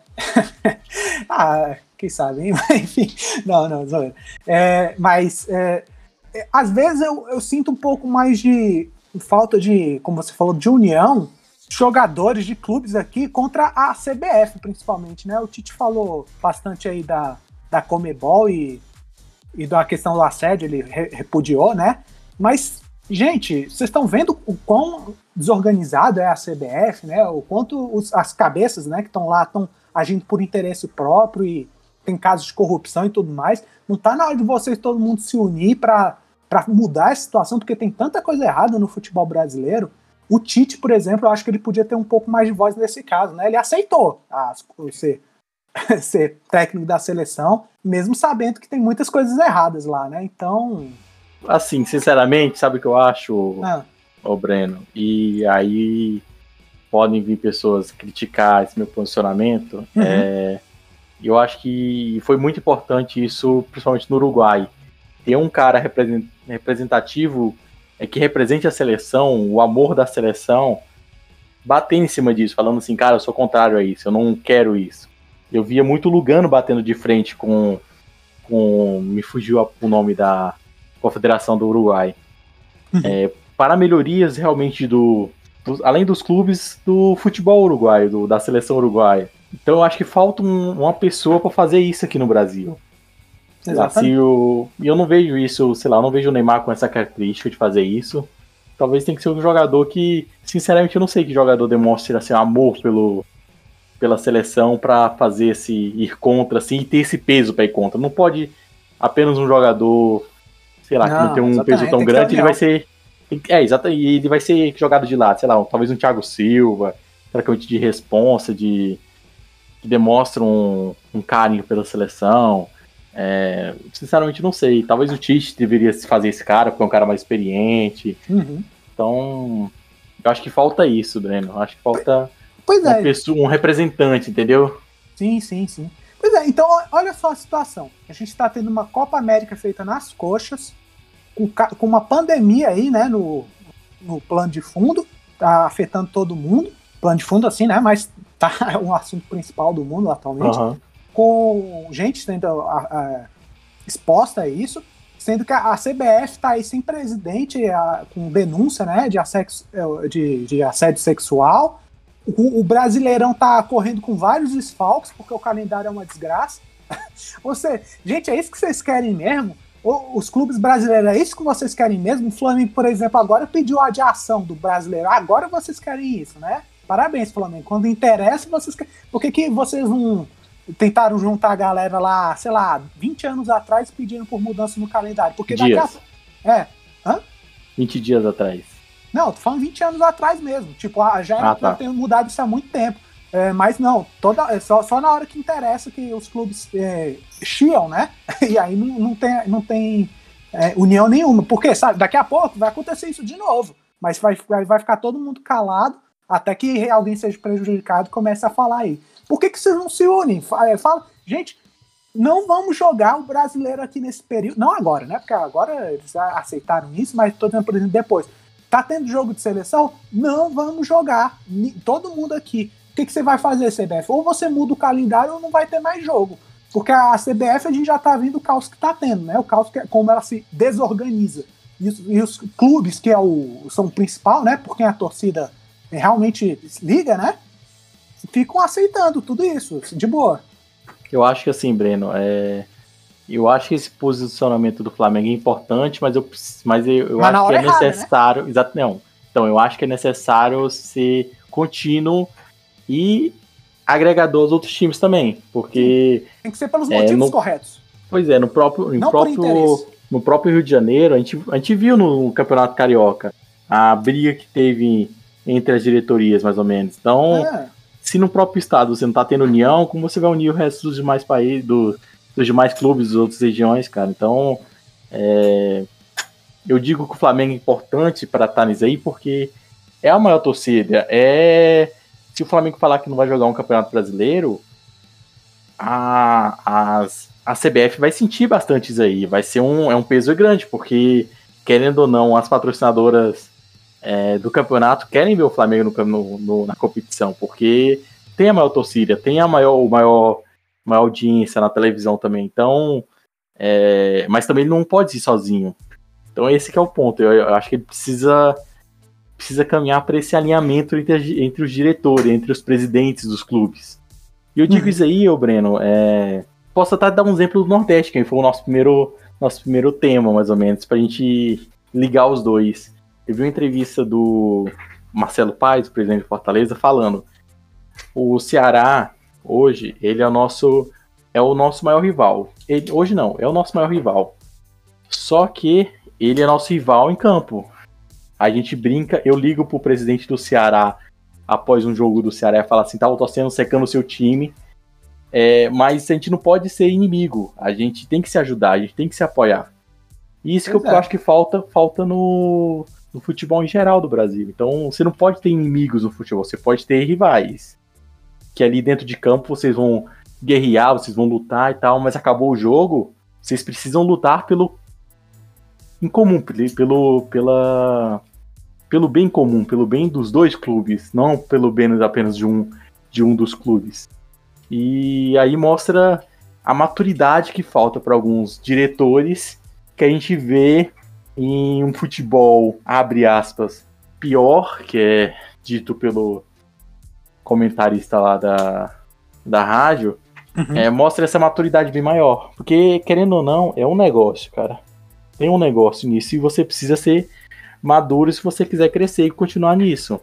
ah, quem sabe, hein? Enfim, não, não, não. É, mas é, é, às vezes eu, eu sinto um pouco mais de falta de, como você falou, de união jogadores de clubes aqui contra a CBF, principalmente, né? O Tite falou bastante aí da, da Comebol e, e da questão do assédio, ele repudiou, né? Mas Gente, vocês estão vendo o quão desorganizado é a CBF, né? O quanto os, as cabeças, né, que estão lá estão agindo por interesse próprio e tem casos de corrupção e tudo mais. Não está na hora de vocês todo mundo se unir para mudar a situação, porque tem tanta coisa errada no futebol brasileiro. O Tite, por exemplo, eu acho que ele podia ter um pouco mais de voz nesse caso, né? Ele aceitou as, ser, ser técnico da seleção, mesmo sabendo que tem muitas coisas erradas lá, né? Então, assim, sinceramente, sabe o que eu acho, ah. o Breno? E aí podem vir pessoas criticar esse meu posicionamento. Uhum. É, eu acho que foi muito importante isso, principalmente no Uruguai. Ter um cara representativo é, que represente a seleção, o amor da seleção, bater em cima disso, falando assim, cara, eu sou contrário a isso, eu não quero isso. Eu via muito Lugano batendo de frente com. com me fugiu o nome da, Confederação do Uruguai. Uhum. É, para melhorias realmente do, do, Além dos clubes do futebol uruguaio, do, da seleção uruguaia. Então eu acho que falta um, uma pessoa para fazer isso aqui no Brasil. Assim, eu, eu não vejo isso, sei lá, eu não vejo o Neymar com essa característica de fazer isso. Talvez tenha que ser um jogador que, sinceramente, eu não sei que jogador demonstre assim, amor pelo, pela seleção para fazer esse ir contra assim e ter esse peso para ir contra. Não pode apenas um jogador sei lá, não, que não tem um peso tão grande, ele vai ser. É, exato, e ele vai ser jogado de lado, sei lá, talvez um Thiago Silva, praticamente de responsa, de. que demonstra um, um carinho pela seleção. É, sinceramente, não sei. Talvez o Tite deveria fazer esse cara, porque é um cara mais experiente. Uhum. Então, eu acho que falta isso, Breno. Eu acho que falta pois é. pessoa, um representante, entendeu? Sim, sim, sim. Pois é, então olha só a situação. A gente está tendo uma Copa América feita nas coxas, com, com uma pandemia aí, né, no, no plano de fundo, tá afetando todo mundo. Plano de fundo, assim, né? Mas tá um assunto principal do mundo atualmente. Uhum. Com gente sendo a, a, exposta a isso, sendo que a, a CBF tá aí sem presidente, com denúncia, né, de assédio, de, de assédio sexual. O, o, Brasileirão tá correndo com vários desfalques, porque o calendário é uma desgraça. Ou seja, gente, é isso que vocês querem mesmo? Os clubes brasileiros, é isso que vocês querem mesmo? O Flamengo, por exemplo, agora pediu a adiação do brasileiro. Agora vocês querem isso, né? Parabéns, Flamengo. Quando interessa, vocês querem. Por que, que vocês não, tentaram juntar a galera lá, sei lá, 20 anos atrás pedindo por mudança no calendário. Porque daqui Dias. a. É. Hã? 20 dias atrás. Não, tô falando 20 anos atrás mesmo. Tipo, já, Ah, tá. já tem mudado isso há muito tempo. É, mas não, toda, é só, só na hora que interessa que os clubes é, chiam, né? E aí não, não tem, não tem é, união nenhuma. Porque, sabe, daqui a pouco vai acontecer isso de novo. Mas vai, vai, ficar todo mundo calado até que alguém seja prejudicado e comece a falar aí. Por que, que vocês não se unem? É, Fala, gente, não vamos jogar o brasileiro aqui nesse período. Não agora, né? Porque agora eles aceitaram isso, mas tô dizendo, por exemplo, depois. Tá tendo jogo de seleção? Não vamos jogar. Todo mundo aqui. O que, que você vai fazer, CBF? Ou você muda o calendário ou não vai ter mais jogo. Porque a CBF a gente já tá vendo o caos que tá tendo, né? O caos que é como ela se desorganiza. E os, e os clubes, que é o, são o principal, né? Por quem a torcida realmente liga, né? Ficam aceitando tudo isso, de boa. Eu acho que assim, Breno, é... eu acho que esse posicionamento do Flamengo é importante, mas eu, mas eu, eu Mas acho que é errada, né? necessário. Exato, não. Então, eu acho que é necessário ser contínuo e agregador aos outros times também. Porque, Tem que ser pelos É, motivos não- corretos. pois é, no próprio, no próprio, no próprio Rio de Janeiro, a gente, a gente viu no Campeonato Carioca a briga que teve entre as diretorias, mais ou menos. Então, É. se no próprio estado você não tá tendo união, como você vai unir o resto dos demais países, do- dos demais clubes das outras regiões, cara? Então, é, eu digo que o Flamengo é importante para estar nisso aí, porque é a maior torcida. É se o Flamengo falar que não vai jogar um campeonato brasileiro, a, a CBF vai sentir bastante isso aí. Vai ser um, é um peso grande, porque querendo ou não, as patrocinadoras é, do campeonato querem ver o Flamengo no no- no- na competição, porque tem a maior torcida, tem a maior, maior, maior audiência na televisão também. Então, é, mas também ele não pode ir sozinho. Então esse é o ponto. Eu, eu acho que ele precisa precisa caminhar para esse alinhamento entre, entre os diretores, entre os presidentes dos clubes. E eu digo Uhum. isso aí, ô Breno, é, posso até dar um exemplo do Nordeste, que foi o nosso primeiro, nosso primeiro tema, mais ou menos, pra gente ligar os dois. Eu vi uma entrevista do Marcelo Paes, o presidente de Fortaleza, falando o Ceará, hoje, ele é o nosso é o nosso maior rival. Ele- hoje não, é o nosso maior rival. Só que ele é nosso rival em campo. A gente brinca, eu ligo pro presidente do Ceará após um jogo do Ceará e falo assim, tá, eu tô sendo secando o seu time. É, mas a gente não pode ser inimigo. A gente tem que se ajudar, a gente tem que se apoiar. E isso que eu é. acho que falta, falta no, no futebol em geral do Brasil. Então, você não pode ter inimigos no futebol, você pode ter rivais. Que ali dentro de campo vocês vão guerrear, vocês vão lutar e tal, mas acabou o jogo, vocês precisam lutar pelo em comum, pelo pela pelo bem comum, pelo bem dos dois clubes, não pelo bem apenas de um de um dos clubes. E aí mostra a maturidade que falta para alguns diretores que a gente vê em um futebol, abre aspas, pior, que é dito pelo comentarista lá da, da rádio, Uhum. é, mostra essa maturidade bem maior. Porque, querendo ou não, é um negócio, cara. Tem um negócio nisso e você precisa ser maduro se você quiser crescer e continuar nisso.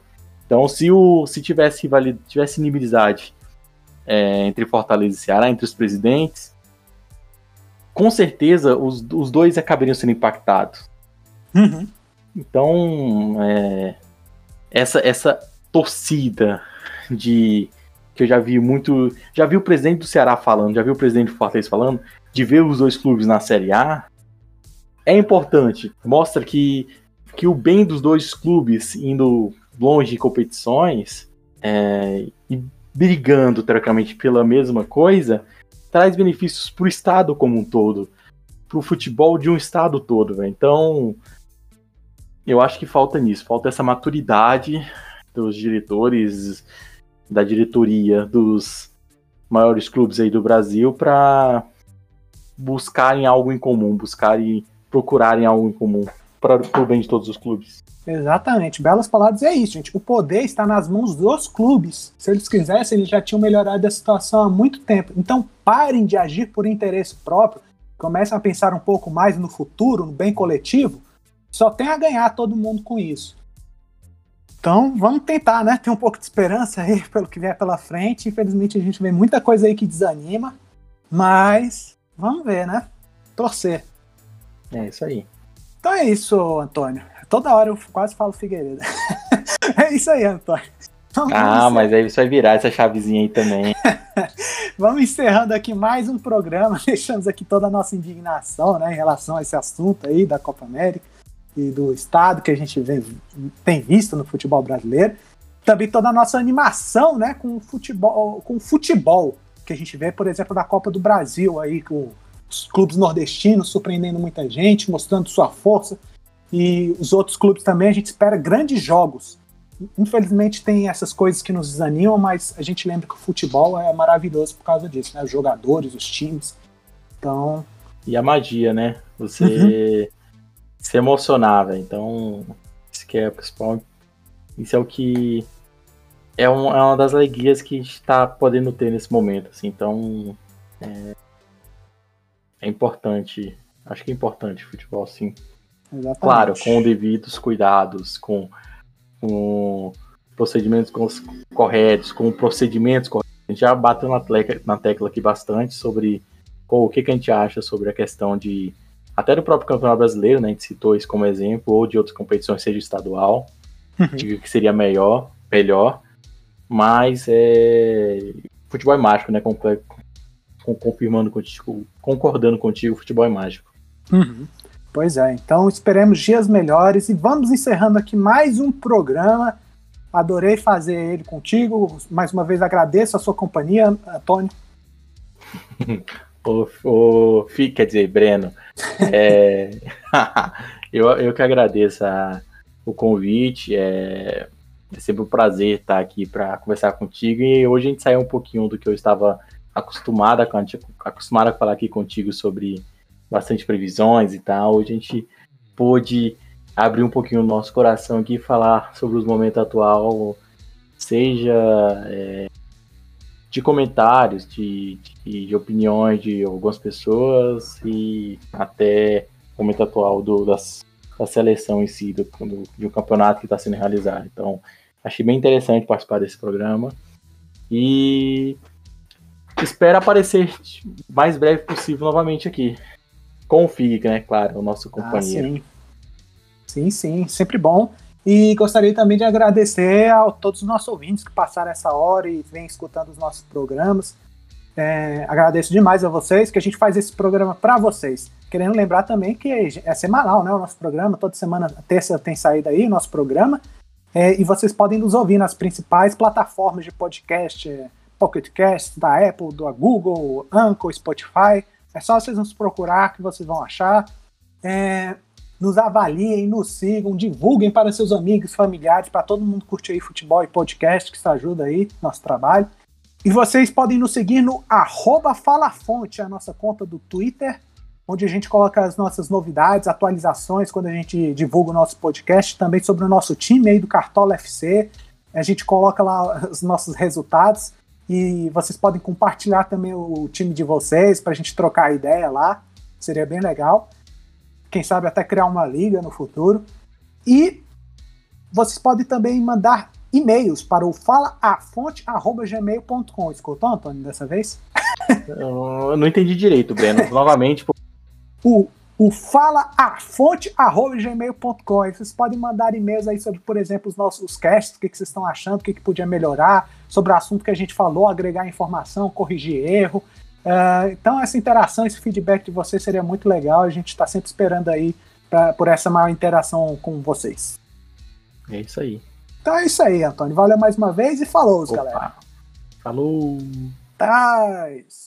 Então, se, o, se tivesse, tivesse inimizade é, entre Fortaleza e Ceará, entre os presidentes, com certeza os, os dois acabariam sendo impactados. Uhum. Então, é, essa, essa torcida de que eu já vi muito, já vi o presidente do Ceará falando, já vi o presidente do Fortaleza falando, de ver os dois clubes na Série A, é importante. Mostra que, que o bem dos dois clubes indo longe em competições é, e brigando, teoricamente, pela mesma coisa, traz benefícios para o Estado como um todo, para o futebol de um Estado todo. véio. Então, eu acho que falta nisso, falta essa maturidade dos diretores, da diretoria dos maiores clubes aí do Brasil para buscarem algo em comum, buscarem, procurarem algo em comum para o bem de todos os clubes. Exatamente, belas palavras é isso, gente. O poder está nas mãos dos clubes. Se eles quisessem, eles já tinham melhorado a situação há muito tempo. Então, parem de agir por interesse próprio, comecem a pensar um pouco mais no futuro, no bem coletivo. Só tem a ganhar todo mundo com isso. Então vamos tentar, né? Ter um pouco de esperança aí pelo que vier pela frente. Infelizmente a gente vê muita coisa aí que desanima, mas vamos ver, né? Torcer. É isso aí. Então é isso, Antônio. Toda hora eu quase falo Figueiredo. é isso aí, Antônio. Vamos ah, mas aí você vai virar essa chavezinha aí também. Vamos encerrando aqui mais um programa. Deixamos aqui toda a nossa indignação né, em relação a esse assunto aí da Copa América e do estado que a gente vem, tem visto no futebol brasileiro. Também toda a nossa animação né, com o futebol, com o futebol que a gente vê, por exemplo, da Copa do Brasil aí, com os clubes nordestinos surpreendendo muita gente, mostrando sua força. E os outros clubes também, a gente espera grandes jogos. Infelizmente tem essas coisas que nos desanimam, mas a gente lembra que o futebol é maravilhoso por causa disso, né? Os jogadores, os times. Então. E a magia, né? Você uhum. se emocionar, Então, isso que é o principal. Isso é o que. É, um, é uma das alegrias que está podendo ter nesse momento. Assim. Então, é, é importante. Acho que é importante o futebol, sim. Exatamente. Claro, com devidos cuidados, com, com procedimentos corretos, com procedimentos corretos. A gente já bateu na, tecla, na tecla aqui bastante sobre o que, que a gente acha sobre a questão de. Até do próprio Campeonato Brasileiro, né? A gente citou isso como exemplo, ou de outras competições, seja estadual, uhum. que seria melhor, melhor. Mas é. Futebol é mágico, né? Confirmando contigo, concordando contigo, futebol é mágico. Uhum. Pois é, então esperemos dias melhores e vamos encerrando aqui mais um programa. Adorei fazer ele contigo. Mais uma vez agradeço a sua companhia, Antônio. o, o, quer dizer, Breno, é, eu, eu que agradeço a, o convite. É, é sempre um prazer estar aqui para conversar contigo. E hoje a gente saiu um pouquinho do que eu estava acostumada com, acostumada a falar aqui contigo sobre bastante previsões e tal. Hoje a gente pôde abrir um pouquinho o nosso coração aqui e falar sobre os momentos atual, seja é, de comentários, de, de, de, opiniões de algumas pessoas e até o momento atual do, das, da seleção em si, do, do, de um campeonato que está sendo realizado. Então, achei bem interessante participar desse programa. E espero aparecer mais breve possível novamente aqui. Com o Fig, né? Claro, o nosso companheiro. Ah, sim. sim, sim, sempre bom. E gostaria também de agradecer a todos os nossos ouvintes que passaram essa hora e vêm escutando os nossos programas. É, agradeço demais a vocês, que a gente faz esse programa para vocês. Querendo lembrar também que é semanal, né? O nosso programa, toda semana, terça tem saído aí o nosso programa. É, e vocês podem nos ouvir nas principais plataformas de podcast, é, Pocket Cast, da Apple, da Google, Anchor, Spotify. É só vocês nos procurar que vocês vão achar. É, nos avaliem, nos sigam, divulguem para seus amigos, familiares, para todo mundo curtir aí futebol e podcast, que isso ajuda aí nosso trabalho. E vocês podem nos seguir no FalaFonte, a nossa conta do Twitter, onde a gente coloca as nossas novidades, atualizações, quando a gente divulga o nosso podcast, também sobre o nosso time aí do Cartola FC. A gente coloca lá os nossos resultados. E vocês podem compartilhar também o time de vocês para a gente trocar ideia lá. Seria bem legal. Quem sabe até criar uma liga no futuro. E vocês podem também mandar e-mails para o falaafonte.gmail.com. Escutou, Antônio, dessa vez? Eu não entendi direito, Breno. Novamente. O o falaafonte.gmail.com. Vocês podem mandar e-mails aí sobre, por exemplo, os nossos casts, o que, que vocês estão achando, o que, que podia melhorar, sobre o assunto que a gente falou, agregar informação, corrigir erro. Uh, então, essa interação, esse feedback de vocês seria muito legal. A gente está sempre esperando aí pra, por essa maior interação com vocês. É isso aí. Então é isso aí, Antônio. Valeu mais uma vez e falou, Opa. galera. Falou. Tais.